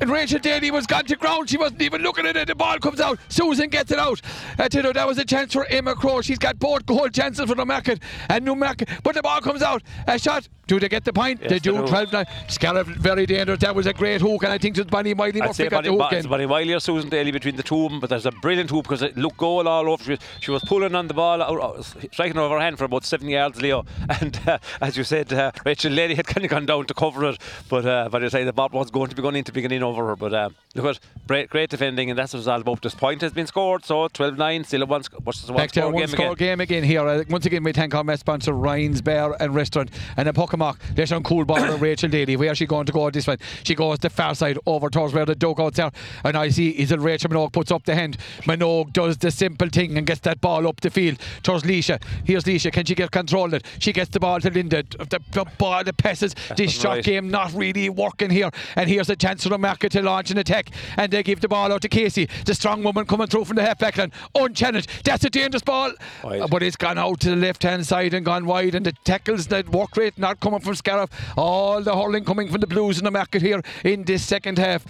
And Rachel Daly was gone to ground. She wasn't even looking at it. The ball comes out. Susan gets it out. Tell you, that was a chance for Emma Crow. She's got both goal chances for the market and New Market. But the ball comes out. A shot. Do they get the point? Yes, they do. do. 12 9. Scariff, very dangerous. That was a great hook. And I think that Bonnie Wiley I'd say got Bonnie, the hook it's in. Bonnie Wiley or Susan Daly between the two of them, but there's a brilliant hoop because it looked goal all over. She was, she was pulling on the ball, out- out- striking over her hand for about seven yards, Leo. And uh, as you said, uh, Rachel Lady had kind of gone down to cover it, but uh, by the time the ball was going to be going into beginning over her. But uh, look at great, great defending, and that's what it's all about. This point has been scored, so 12 9, still a one, sc- one Back to a score one game score again. game again here. Uh, once again, we thank our sponsor Ryan's Bar and Restaurant. And a puck Mark. Let on cool ball of Rachel Daly. Where she going to go this one? She goes the far side over towards where the dugouts are. And I see is it Rachel Minogue puts up the hand. Minogue does the simple thing and gets that ball up the field towards Leisha. Here's Leisha. Can she get control of it? She gets the ball to Linda. The, the ball, the passes. this shot right. game not really working here. And here's a chance for the market to launch an attack. And they give the ball out to Casey. The strong woman coming through from the half back line. Unchallenged. That's a dangerous ball. Wide. But it's gone out to the left hand side and gone wide. And the tackles, the work rate not coming from Scariff. All the hurling coming from the Blues in the market here in this second half.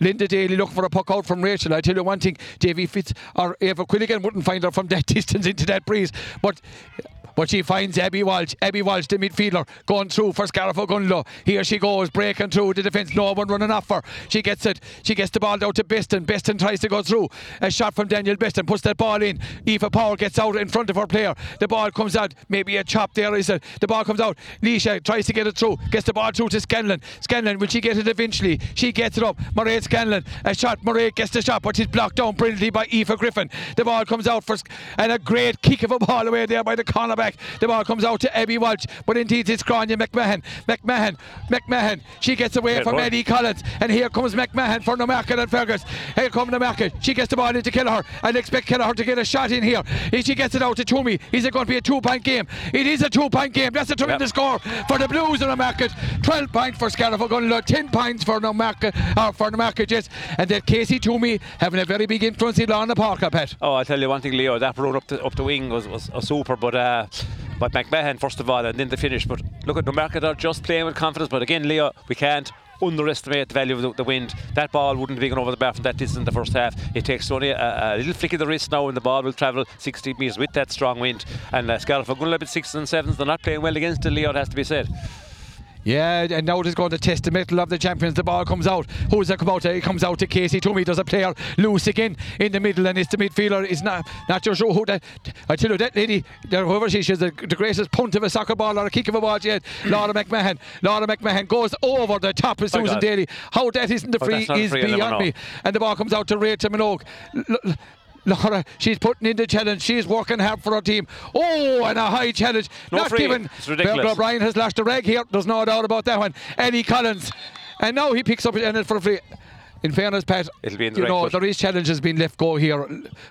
Linda Daly looking for a puck out from Rachel. I tell you one thing, Davy Fitz or Eva Quilligan wouldn't find her from that distance into that breeze. But but she finds Abby Walsh. Abby Walsh, the midfielder, going through for Scariff Gunlow. Here she goes, breaking through the defence. No one running off her. She gets it. She gets the ball down to Beston. Beston tries to go through. A shot from Danielle Beston puts that ball in. Aoife Power gets out in front of her player. The ball comes out. Maybe a chop there is it. The ball comes out. Leisha tries to get it through. Gets the ball through to Scanlon. Scanlon, will she get it eventually? She gets it up. Mairead Scanlon. A shot. Mairead gets the shot, but she's blocked down brilliantly by Aoife Griffin. The ball comes out for and a great kick of a ball away there by the cornerback. The ball comes out to Abby Walsh, but indeed it's Grania McMahon. McMahon, McMahon. She gets away Good from. Eddie Collins, and here comes McMahon for Newmarket and Fergus. Here comes Newmarket. She gets the ball into Kelleher, and expect Kelleher to get a shot in here. If she gets it out to Toomey, is it going to be a two-point game? It is a two-point game. That's a tremendous score for the Blues in the market. 12 points for Scariff Gunlow, 10 points for Newmarket, or for Newmarket, yes. And then Casey Toomey having a very big influence in Lorna Parker, Pat. Oh, I'll tell you one thing, Leo. That run up the up the wing was, was, was super, but uh, but McMahon first of all, and then the finish. But look at the market are just playing with confidence. But again, Leo, we can't underestimate the value of the, the wind. That ball wouldn't be going over the bar from that distance in the first half. It takes only a, a little flick of the wrist now, and the ball will travel 60 metres with that strong wind. And uh, Scariff are going to and sevens. They're not playing well against it, Leo. It has to be said. Yeah, and now it is going to test the middle of the champions. The ball comes out. Who's it come out? It comes out to Casey Toomey. Does a player loose again in the middle, and it's the midfielder. Is not not sure who that. I tell you that lady, whoever she is, she's the, the greatest punt of a soccer ball or a kick of a ball yet. Laura McMahon. Laura McMahon goes over the top of My Susan God. Daly. How that isn't the Oh, free a is free, beyond me. And the ball comes out to Rachel Minogue. L- Laura, she's putting in the challenge. She's working hard for her team. Oh, and a high challenge. No Not free. given. It's ridiculous. Berger O'Brien has lashed a rag here. There's no doubt about that one. Eddie Collins. And now he picks up it and for a free. In fairness, Pat, It'll be in the you know, there is challenges being left go here.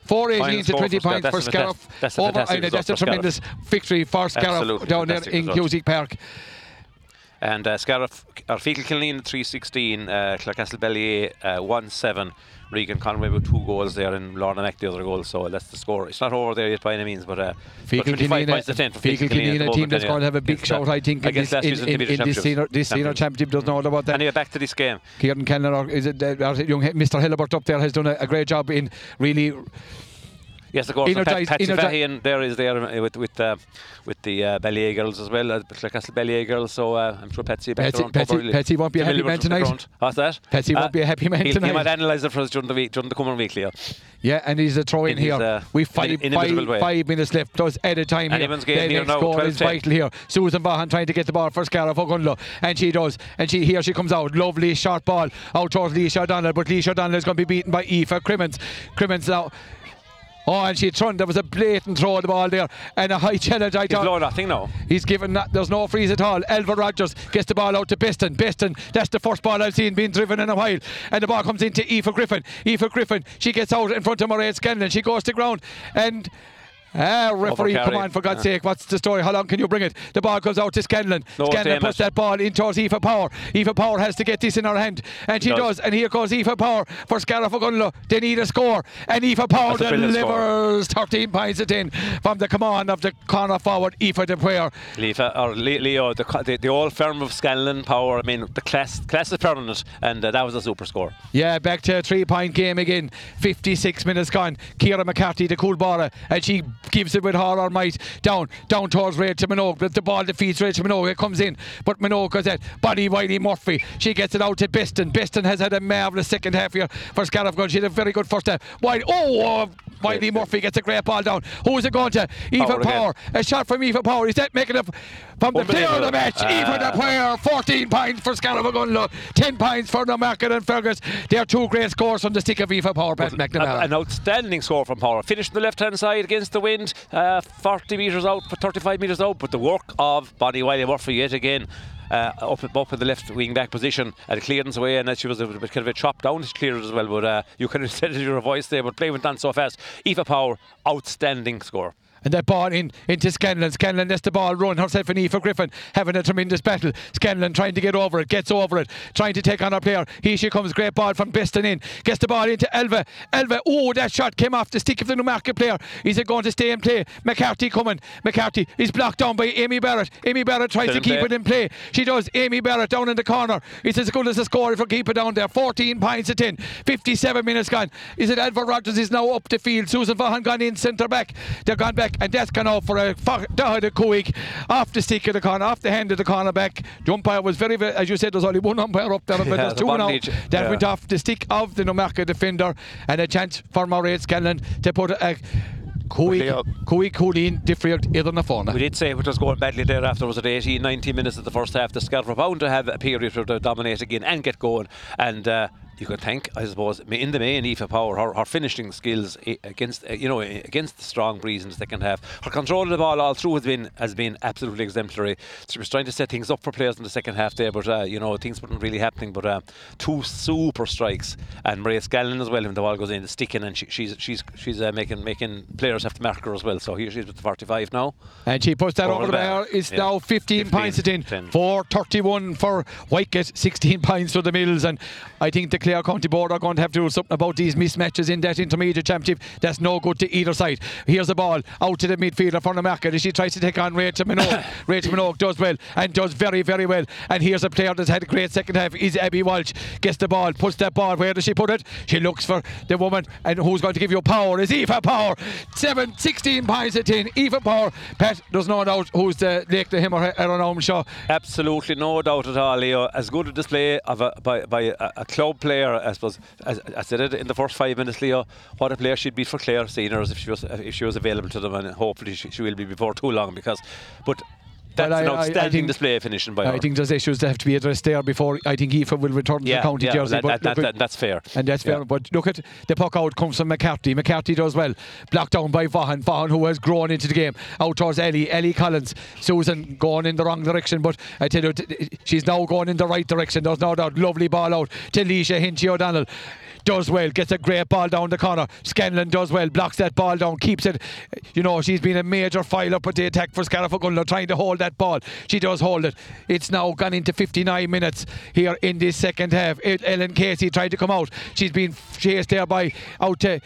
418 to score 20 for points for Scariff. that's a Over, know, that's a tremendous victory for Scariff down there in result. Cusack Park. And uh, Scariff, or Killeen 316, uh, Clarecastle Ballyea uh, 1 7. Regan Conway with two goals there, and Lorna Mac the other goal. So that's the score. It's not over there yet by any means, but uh, Feakle but 25 points to 10 for Feakle Feakle Killeen at Killeen, the a team that's going to have a big shout, I think, in this, in, in, in this senior, this senior championship. Doesn't know all about that. Anyway, back to this game. Kieran Kellner, or is it uh, or is it young Mr. Hillibert up there, has done a, a great job in really Yes, of course. and Pat, Patsy Fahy there is there uh, with with uh, with the uh, Ballyea girls as well, uh, Clarecastle Ballyea girls. So uh, I'm sure Patsy Patsy- Patsy- Patsy won't be a happy man tonight. What's that? Patsy won't be a happy man tonight. He might analyse it for us during the week, during the coming week, Leo. Yeah, and he's a throw in In his, here. uh, We've in- five, five, five minutes left plus at a time here. Anyone's game the next now, goal is 10. vital here. Susan Vaughan trying to get the ball for Scariff Ogonnelloe, and she does. And she here she comes out. Lovely short ball out towards Leisha O'Donnell, but Leisha O'Donnell is going to be beaten by Aoife Crimmins. Crimmins now. Oh, and she turned. There was a blatant throw of the ball there, and a high challenge. I He's thought. low nothing now. He's given that. There's no freeze at all. Elva Rogers gets the ball out to Beston. Beston, that's the first ball I've seen being driven in a while. And the ball comes into Aoife Griffin. Aoife Griffin, she gets out in front of Mairead Scanlon. She goes to ground. And. Ah, referee, come on, for God's Yeah. sake, what's the story? How long can you bring it? The ball goes out to Scanlon. No, Scanlon puts it. that ball in towards Aoife Power. Aoife Power has to get this in her hand, and she Does. does. And here goes Aoife Power for Scariff Ogonnelloe. They need a score, and Aoife Power score. delivers 13 points at 10 from the command of the corner forward, Aoife De Puer. Lefa, or Le- Leo, the, the, the old firm of Scanlon Power, I mean, the class class is permanent, and uh, that was a super score. Yeah, back to a three point game again. 56 minutes gone. Ciara McCarthy, the cool baller, and she gives it with all her might down down towards Rachel Minogue. But the ball defeats Rachel Minogue. It comes in, but Minogue goes at Bonnie Wiley Murphy. She gets it out to Beston. Beston has had a marvellous second half here for Scariff Gun. She had a very good first half. Wiley, oh, uh, Wiley Murphy gets a great ball down. Who is it going to? Aoife Power. Power. A shot from Aoife Power. Is that making it from the player of the match? Eva Ah. the player. 14 points for Gunlow. 10 points for Newmarket and Fergus. They are two great scores from the stick of Aoife Power, Pat McNamara. An outstanding score from Power. Finished on the left hand side against the wind. uh, 40 metres out, 35 metres out, but the work of Bonnie Wiley Murphy yet again. Uh, up, up in the left wing back position at clearance away, and she was a bit kind of a chop down. She cleared as well, but uh, you could have said it in your voice there. But play went on so fast. Aoife Power, outstanding score. And that ball in into Scanlon. Scanlon lets the ball run. Herself and Aoife Griffin having a tremendous battle. Scanlon trying to get over it, gets over it, trying to take on her player. Here she comes, great ball from Beston in. Gets the ball into Elva. Elva, oh, that shot came off the stick of the Newmarket player. Is it going to stay in play? McCarthy coming. McCarthy is blocked down by Amy Barrett. Amy Barrett tries to keep play. it in play. She does. Amy Barrett down in the corner. It's as good as a score if we keep it down there. 14 points to 10. 57 minutes gone. Is it Edward Rogers is now up the field. Susan Vaughan gone in centre back. They're gone back and that's gone out for a Dahada Kuik off the stick of the corner, off the hand of the cornerback. The umpire was very, very, as you said, there's only one umpire up there, but Yeah, there's two now. That Yeah. went off the stick of the Newmarket defender and a chance for Mairead Scanlon to put a Leo- Kuik, Kuik Coolin different either na phone. We did say it was going badly there after was it 18, 19 minutes of the first half. The Scarborough bound to have a period where they dominate again and get going. And uh, you can thank, I suppose, in the main, Aoife Power, her, her finishing skills against, uh, you know, against the strong breeze in the second half. Her control of the ball all through has been has been absolutely exemplary. She was trying to set things up for players in the second half there, but uh, you know things weren't really happening. But uh, two super strikes and Mairead Scanlon as well. When the ball goes in, the sticking, and she, she's she's she's uh, making making players have to mark her as well. So here she's with the 45 now. And she puts that Over over the bar. It's Yeah. now 15, 15, points at in. 10. 431 for Whitegate, 16 points for the Mills. And I think the Clare County Board are going to have to do something about these mismatches in that intermediate championship. That's no good to either side. Here's the ball out to the midfielder for the market as she tries to take on Rachel Minogue. Rachel Minogue does well and does very, very well. And here's a player that's had a great second half is Abby Walsh. Gets the ball, puts that ball. Where does she put it? She looks for the woman. And who's going to give you power is Aoife Power. 7, 16 points at 10. Aoife Power. Pat, there's no doubt who's the Lake to him or her Aaron Omshaw. Absolutely no doubt at all, Leo. As good a display of a, by, by a, a club player, I suppose. As I said it in the first five minutes, Leo. What a player she'd be for Clare seniors if she was if she was available to them, and hopefully she, she will be before too long. Because, but that's I- an outstanding think- display finishing by her. I think there's issues that have to be addressed there before I think Aoife will return to yeah, the county yeah, jersey. that, but that, that, that's fair. And that's fair. But look at the puck out comes from McCarthy. McCarthy does well. Blocked down by Vaughan. Vaughan who has grown into the game. Out towards Ellie. Ellie Collins. Susan going in the wrong direction. But I tell you, she's now going in the right direction. There's no doubt. Lovely ball out to Leisha Hinchy O'Donnell. Does well, gets a great ball down the corner. Scanlon does well, blocks that ball down, keeps it. You know, she's been a major file up at the attack for Scariff trying to hold that ball. She does hold it. It's now gone into 59 minutes here in this second half. Ellen Casey tried to come out. She's been chased there by out to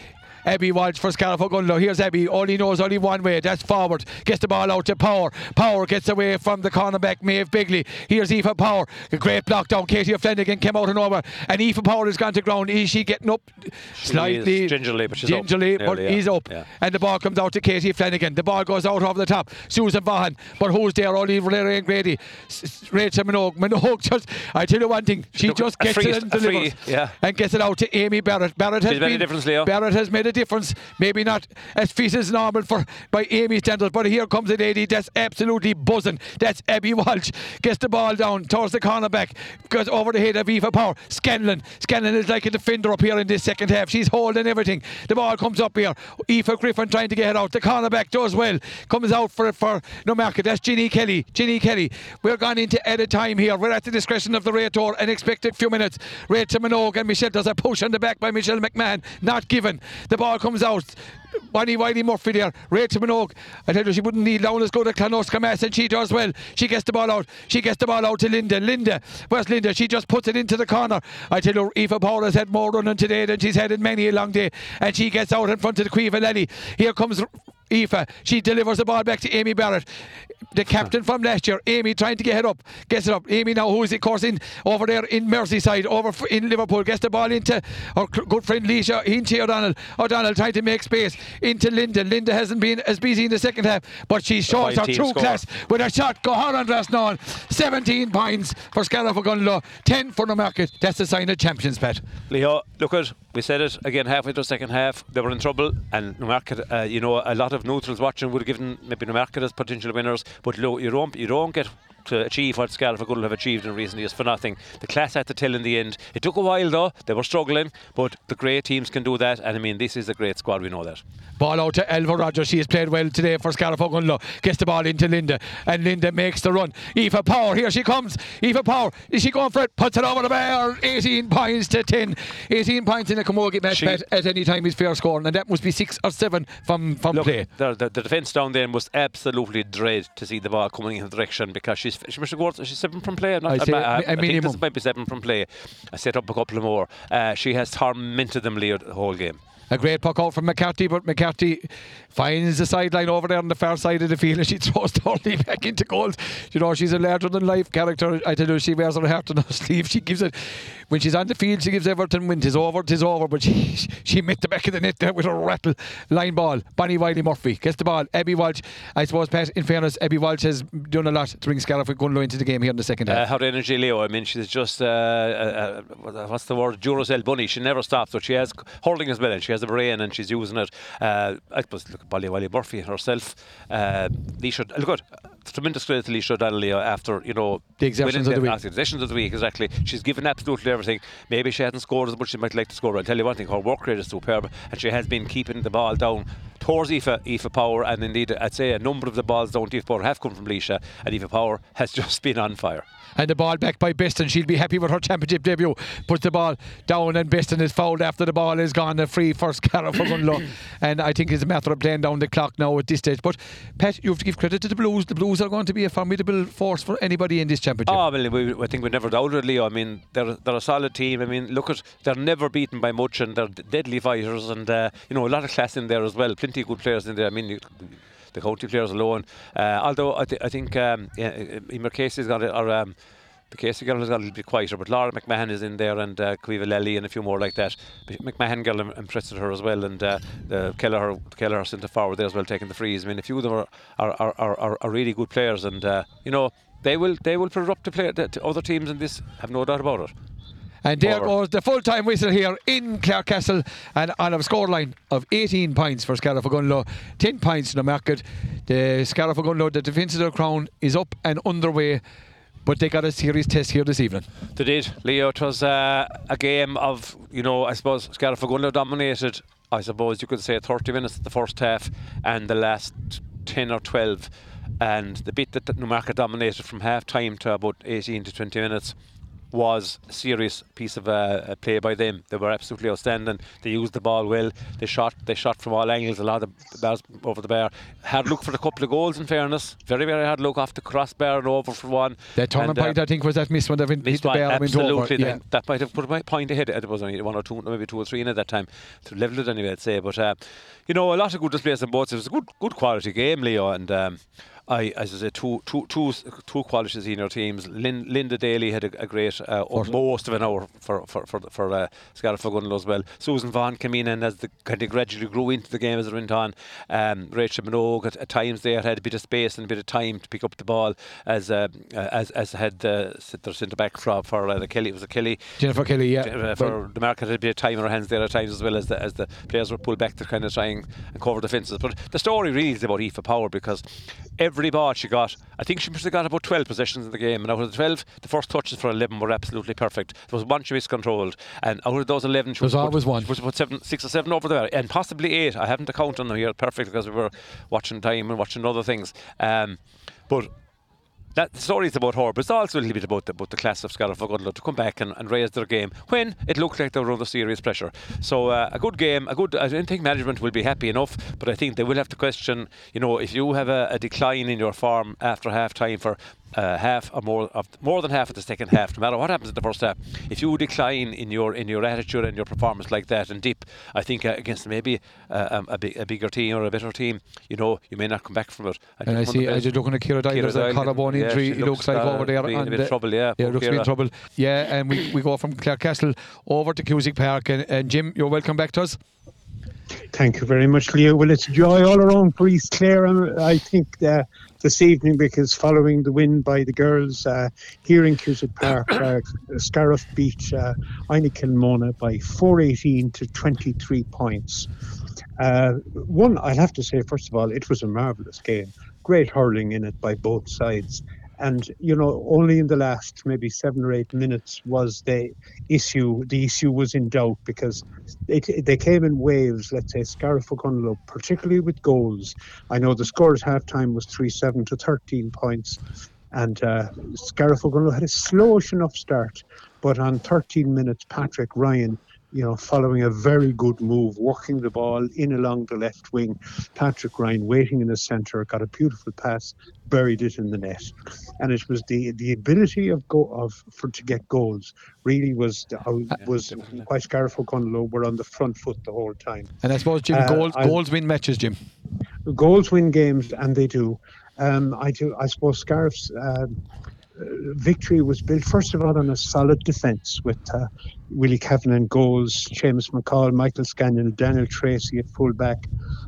Abby Walsh for Scariff Here's Abby. All he knows only one way. That's forward. Gets the ball out to Power. Power gets away from the cornerback, Maeve Bigley. Here's Aoife Power. A great block down. Katie Flanagan came out and over. And Aoife Power has gone to ground. Is she getting up slightly? gingerly, but she's up. gingerly, but Nearly, yeah. he's up. Yeah. And the ball comes out to Katie Flanagan. The ball goes out over the top. Susan Vaughan. But who's there? Only Larry Grady. Rachel Minogue. Minogue just, I tell you one thing, she Look, just gets free- it and free, delivers. yeah. And gets it out to Amy Barrett. Barrett has She's made a been, difference, Leo. Barrett has made a difference. Maybe not as fit as normal for by Amy standards, but here comes a lady that's absolutely buzzing. That's Abby Walsh. Gets the ball down towards the cornerback. Goes over the head of Aoife Power. Scanlon. Scanlon is like a defender up here in this second half. She's holding everything. The ball comes up here. Aoife Griffin trying to get it out. The corner cornerback does well. Comes out for it for no market. That's Ginny Kelly. Ginny Kelly. We're gone into added time here. We're at the discretion of the Rator. An expected few minutes. Rachel Minogue and Michelle does a push on the back by Michelle McMahon. Not given. The ball comes out. Wiley Wiley Murphy there. Rachel Minogue. I tell you, she wouldn't kneel down as good as Clanoska Mass, and she does well. She gets the ball out. She gets the ball out to Linda. Linda. Where's Linda? She just puts it into the corner. I tell you, Aoife Power has had more running today than she's had in many a long day. And she gets out in front of the Caoimhe Lally. Here comes Aoife. She delivers the ball back to Amy Barrett. The captain from last year, Amy trying to get it up. Gets it up. Amy now, who is it course in over there in Merseyside, over in Liverpool, gets the ball into our good friend Leisha Hinchy O'Donnell. O'Donnell trying to make space into Linda. Linda hasn't been as busy in the second half, but she shows her true score. class with a shot. Go hard on Drasnawn. 17 points for Scariff Gunlow, 10 for the market. That's the sign of champions, Pat. Leo, look at we said it again halfway through the second half. They were in trouble, and Newmarket, uh, you know, a lot of neutrals watching would have given maybe Newmarket as potential winners. But look, you don't you don't get to achieve what Scariff have achieved in recent years for nothing. The class had to tell in the end. It took a while though, they were struggling, but the great teams can do that, and I mean, this is a great squad, we know that. Ball out to Elva Rogers. She has played well today for Scariff. Gets the ball into Linda, and Linda makes the run. Aoife Power, here she comes. Aoife Power, is she going for it? Puts it over the bar. 18 points to 10. 18 points in a camogie match bet at any time is fair scoring, and that must be six or seven from, from Look, play. the, the, the defence down there must absolutely dread to see the ball coming in the direction because she's she must have scored, she's seven from play. I'm not, say I, a- a I think this might be seven from play. I set up a couple of more. Uh, she has tormented them Leo the whole game. A great puck out from McCarthy, but McCarthy finds the sideline over there on the far side of the field and she throws Thornley back into goals. You know, she's a larger than life character. I tell you, she wears her heart on her sleeve. She gives it, when she's on the field, she gives Everton when tis over, tis over. But she she met the back of the net there with a rattle line ball. Bonnie Wiley Murphy gets the ball. Abby Walsh, I suppose, in fairness, Abby Walsh has done a lot to bring Scariff Gunlow into the game here in the second half. Uh, her energy, Leo. I mean, she's just uh, uh, uh, what's the word? Duracell bunny. She never stops. But she has hurling as well, she has the brain, and she's using it. Uh, I suppose look, at Bonnie Wiley Murphy herself. Uh, Leisha, look, good. Tremendous credit to Leisha O'Donnell, Leo, after you know The winning of the week. after the of the week, exactly. She's given absolutely everything. Maybe she hasn't scored as much as she might like to score. I'll tell you one thing: her work rate is superb, and she has been keeping the ball down towards Aoife, Aoife Power, and indeed, I'd say a number of the balls down to Aoife Power have come from Leisha, and Aoife Power has just been on fire. And the ball back by Beston. She'll be happy with her championship debut. Puts the ball down, and Beston is fouled after the ball is gone. A free first carry for Gunlow. and I think it's a matter of playing down the clock now at this stage. But Pat, you have to give credit to the Blues. The Blues are going to be a formidable force for anybody in this championship. Oh, well, we, I think we never doubted Leo. I mean, they're they're a solid team. I mean, look at they're never beaten by much, and they're deadly fighters, and uh, you know a lot of class in there as well. Plenty of good players in there. I mean. You, the county players alone. Uh, although I, th- I think um, yeah, Emer Casey's got it, or um, the Casey girl has got a little bit quieter, but Laura McMahon is in there, and uh, Caoimhe Lally and a few more like that. McMahon girl im- impressed her as well, and uh, the Kelleher Kelleher centre forward there as well, taking the frees. I mean, a few of them are are, are, are, are, really good players, and uh, you know they will they will put it up to play to other teams in this. Have no doubt about it. And there Over. goes the full time whistle here in Clarecastle and on a scoreline of 18 points for Scariff Gunlow, 10 points in the market. The Scariff Gunlow, the defence of the crown, is up and underway, but they got a serious test here this evening. They did, Leo. It was uh, a game of, you know, I suppose Scariff Gunlow dominated, I suppose you could say 30 minutes of the first half and the last 10 or 12. And the bit that Newmarket dominated from half time to about 18 to 20 minutes was a serious piece of uh, uh, play by them. They were absolutely outstanding. They used the ball well. They shot. They shot from all angles. A lot of balls over the bar. Hard look for a couple of goals. In fairness, very very hard look off the crossbar and over for one. That turning uh, point, I think, was that miss when they hit Missed the bar and went over. absolutely. Yeah. then That might have put a point ahead. It was only one or two, maybe two or three in at that time to level it anyway. I'd say, but uh, you know, a lot of good displays on both. It was a good, good quality game, Leo, and. Um, I, as I say, two, two, two, two quality senior teams. Lin, Linda Daly had a, a great, uh, most of an hour for for for, for uh, Ogonnell as well. Susan Vaughan came in and as the kind of gradually grew into the game as it went on. Um, Rachel Minogue at, at times there had a bit of space and a bit of time to pick up the ball as uh, as as had uh, their centre back for for uh, the Kelly. It was a Kelly Jennifer Kelly, yeah. uh, for the market had a bit of time in her hands there at times as well as the as the players were pulled back to kind of try and, and cover defences. But the story really is about Aoife Power because every ball she got, I think she must have got about 12 possessions in the game, and out of the 12, the first touches for 11 were absolutely perfect. There was one she miscontrolled, and out of those 11, she There's was always one. she was about seven, six or seven over there, and possibly eight. I haven't a count on them here perfectly because we were watching time and watching other things. Um, but that story is about her, but it's also a little bit about the, about the class of Scariff Ogonnell to come back and, and raise their game when it looked like they were under serious pressure. So uh, a good game, a good. I don't think management will be happy enough, but I think they will have to question. You know, if you have a, a decline in your form after half time for uh, half or more of more than half of the second half, no matter what happens in the first half, if you decline in your in your attitude and your performance like that and dip, I think uh, against maybe uh, um, a, big, a bigger team or a better team, you know, you may not come back from it. And I think one of see, as you're looking at Ciara Doyle, Ciara there's a Doyle, collarbone yeah, injury. she it looks like uh, over there. being in a bit of trouble, yeah. Yeah, poor looks to be in trouble. Yeah, and we, we go from Clarecastle over to Cusack Park. And, and Jim, you're welcome back to us. Thank you very much, Leo. Well, it's joy all around for East Clare, I think, uh, this evening because following the win by the girls uh, here in Cusack Park, uh, Scariff beat uh, Kilmona by 418 to 23 points. Uh, one, I'll have to say, first of all, it was a marvellous game. Great hurling in it by both sides. And you know, only in the last maybe seven or eight minutes was the issue. The issue was in doubt because it, they came in waves. Let's say Scariff Ogonnelloe, particularly with goals. I know the score at halftime was three seven to thirteen points, and uh, Scariff Ogonnelloe had a slowish enough start, but on 13 minutes, Patrick Ryan you know, following a very good move, working the ball in along the left wing. Patrick Ryan waiting in the centre, got a beautiful pass, buried it in the net, and it was the the ability of go of for to get goals really was uh, was why Scariff Ogonnelloe were on the front foot the whole time. And I suppose Jim, uh, goals I, goals win matches, Jim. Goals win games, and they do. Um, I do. I suppose Scariff's. Uh, victory was built first of all on a solid defence with uh, Willie Kavanagh goals, Seamus McCall, Michael Scanlon, Daniel Tracy at fullback.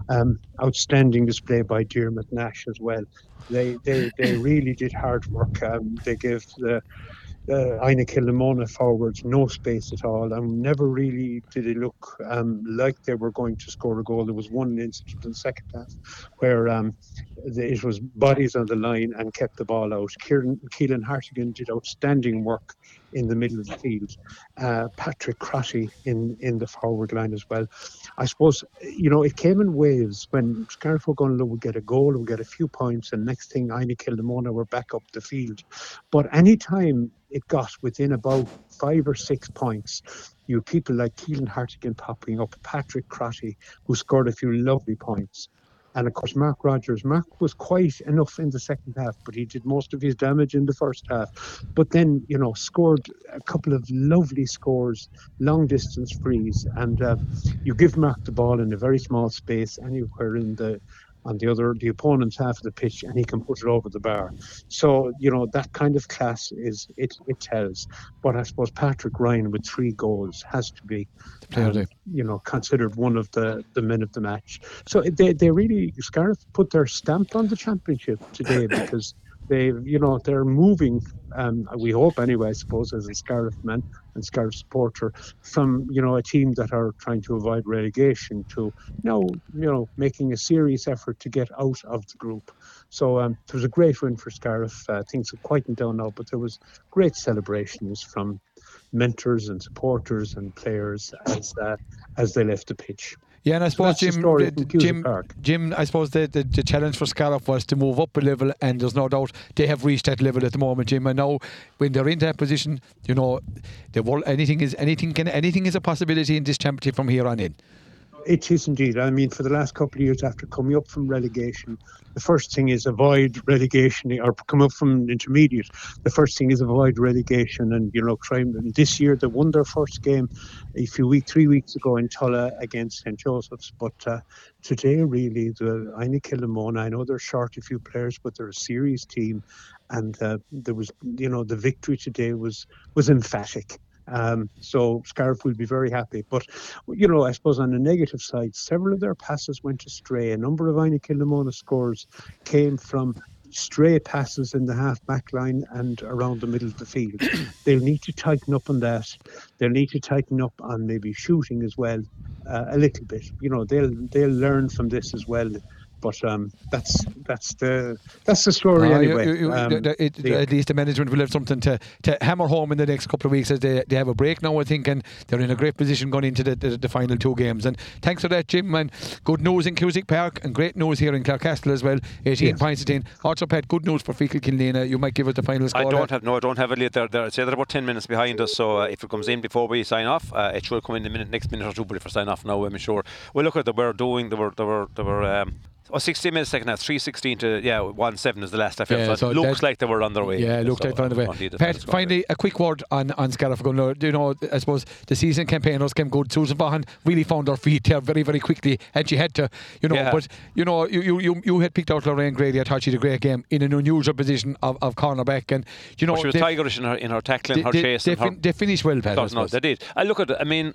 Um, outstanding display by Dermot Nash as well. They they, they really did hard work. Um, they gave the uh, Inagh Kilnamona forwards no space at all, and never really did it look um, like they were going to score a goal. There was one incident in the second half where um, it was bodies on the line and kept the ball out. Kieran, Keelan Hartigan did outstanding work in the middle of the field. Uh, Patrick Crotty in, in the forward line as well. I suppose, you know, it came in waves when Scariff Ogonnelloe would get a goal, would get a few points, and next thing, Inagh Kilnamona were back up the field. But any time it got within about five or six points, you people like Keelan Hartigan popping up, Patrick Crotty, who scored a few lovely points. And of course, Mark Rogers. Mark was quite enough in the second half, but he did most of his damage in the first half. But then, you know, scored a couple of lovely scores, long distance frees. And uh, you give Mark the ball in a very small space anywhere in the on the other the opponent's half of the pitch and he can put it over the bar. So you know that kind of class is it it tells. But I suppose Patrick Ryan with three goals has to be, um, you know, considered one of the the men of the match. So they they really Scariff put their stamp on the championship today because they you know they're moving um, we hope anyway I suppose as a Scariff man and Scariff supporter from you know a team that are trying to avoid relegation to now you know making a serious effort to get out of the group. So um, it was a great win for Scariff. Uh, things have quietened down now but there was great celebrations from mentors and supporters and players as uh, as they left the pitch yeah, and I suppose Jim, Jim, Jim, I suppose the, the, the, challenge for Scariff was to move up a level, and there's no doubt they have reached that level at the moment, Jim. And now, when they're in that position, you know, the world, anything is anything can anything is a possibility in this championship from here on in. It is indeed. I mean, for the last couple of years after coming up from relegation, the first thing is avoid relegation or come up from intermediate. The first thing is avoid relegation and, you know, try. And this year they won their first game a few weeks, three weeks ago in Tulla against St. Joseph's. But uh, today, really, the Inagh Kilnamona, I know they're short a few players, but they're a serious team. And uh, there was, you know, the victory today was was emphatic. Um, so Scariff will be very happy. But, you know, I suppose on the negative side, several of their passes went astray. A number of Inagh Kilnamona scores came from stray passes in the half back line and around the middle of the field. They'll need to tighten up on that. They'll need to tighten up on maybe shooting as well uh, a little bit. You know, they'll they'll learn from this as well but um, that's that's the that's the story uh, anyway. You, you, um, it, the, at least the management will have something to, to hammer home in the next couple of weeks as they, they have a break now, I think, and they're in a great position going into the, the, the final two games. And thanks for that, Jim. And good news in Cusack Park, and great news here in Clarecastle as well. 18 yes. points to 10. Also, Pat, good news for Feakle Killanena. You might give us the final score. I don't have no, I don't have it yet. They're, they're, they're about 10 minutes behind us. So uh, if it comes in before we sign off, uh, it should come in the minute next minute or two. But if we sign off now, I'm sure. Well, look at the we're doing. They were they were they were. Um, Oh, 60 minutes second half, 316 to, yeah, 1 7 is the last I. Yeah, so, looks like they were on their way. Yeah, it looked so, like they were on their way. Pat, finally, a quick word on, on Scariff. You know, I suppose the season campaigners came good. Susan Vaughan really found her feet there very, very quickly, and she had to, you know, yeah. but, you know, you, you, you had picked out Lorraine Grady. I thought she had a great game in an unusual position of, of cornerback. And, you know, well, she was tigerish in her, in her tackling, they, her they, chase. They, her, they finished well, Pat. No, they did. I look at, it. I mean,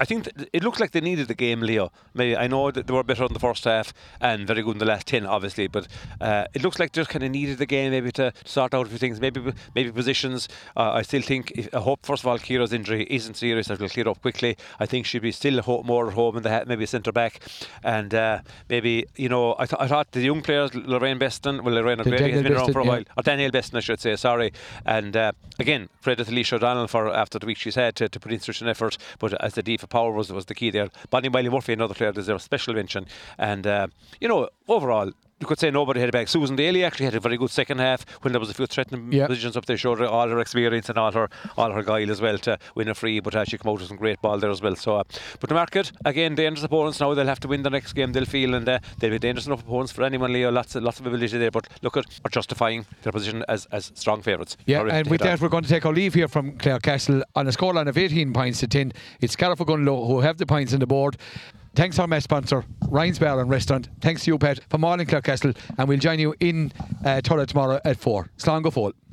I think th- it looks like they needed the game, Leo. Maybe I know that they were better in the first half and very good in the last ten, obviously, but uh, it looks like they just kind of needed the game maybe to sort out a few things. Maybe maybe positions. Uh, I still think. If, I hope first of all Ciara's injury isn't serious. That will clear up quickly. I think she'll be still ho- more at home in the ha- maybe centre back, and uh, maybe you know I, th- I thought the young players Lorraine Beston, well Lorraine O'Grady has Daniel been around Beston, for a yeah. while, or Danielle Beston I should say. Sorry, and uh, again credit to Leisha O'Donnell for after the week she's had to, to put in such an effort. But as the D for power was was the key there. Bonnie Wiley Murphy, another player, deserves special mention, and uh, you know overall. You could say nobody had a back. Susan Daly actually had a very good second half when there was a few threatening Yeah. positions up there. Showed her all her experience and all her all her guile as well to win a free. But uh, she came out with some great ball there as well. So, uh, but the market again, dangerous opponents now. They'll have to win the next game. They'll feel and uh, they'll be dangerous enough opponents for anyone. Leo, lots of, lots of ability there. But look at are justifying their position as as strong favourites. Yeah, and with head on. that, we're going to take our leave here from Clarecastle on a scoreline of 18 points to 10. It's Scariff Gunlow who have the points on the board. Thanks to our match sponsor, Ryan's Bar and Restaurant. Thanks to you, Pat, from all in Clarecastle. And we'll join you in uh, tomorrow at 4. Slán go fóill.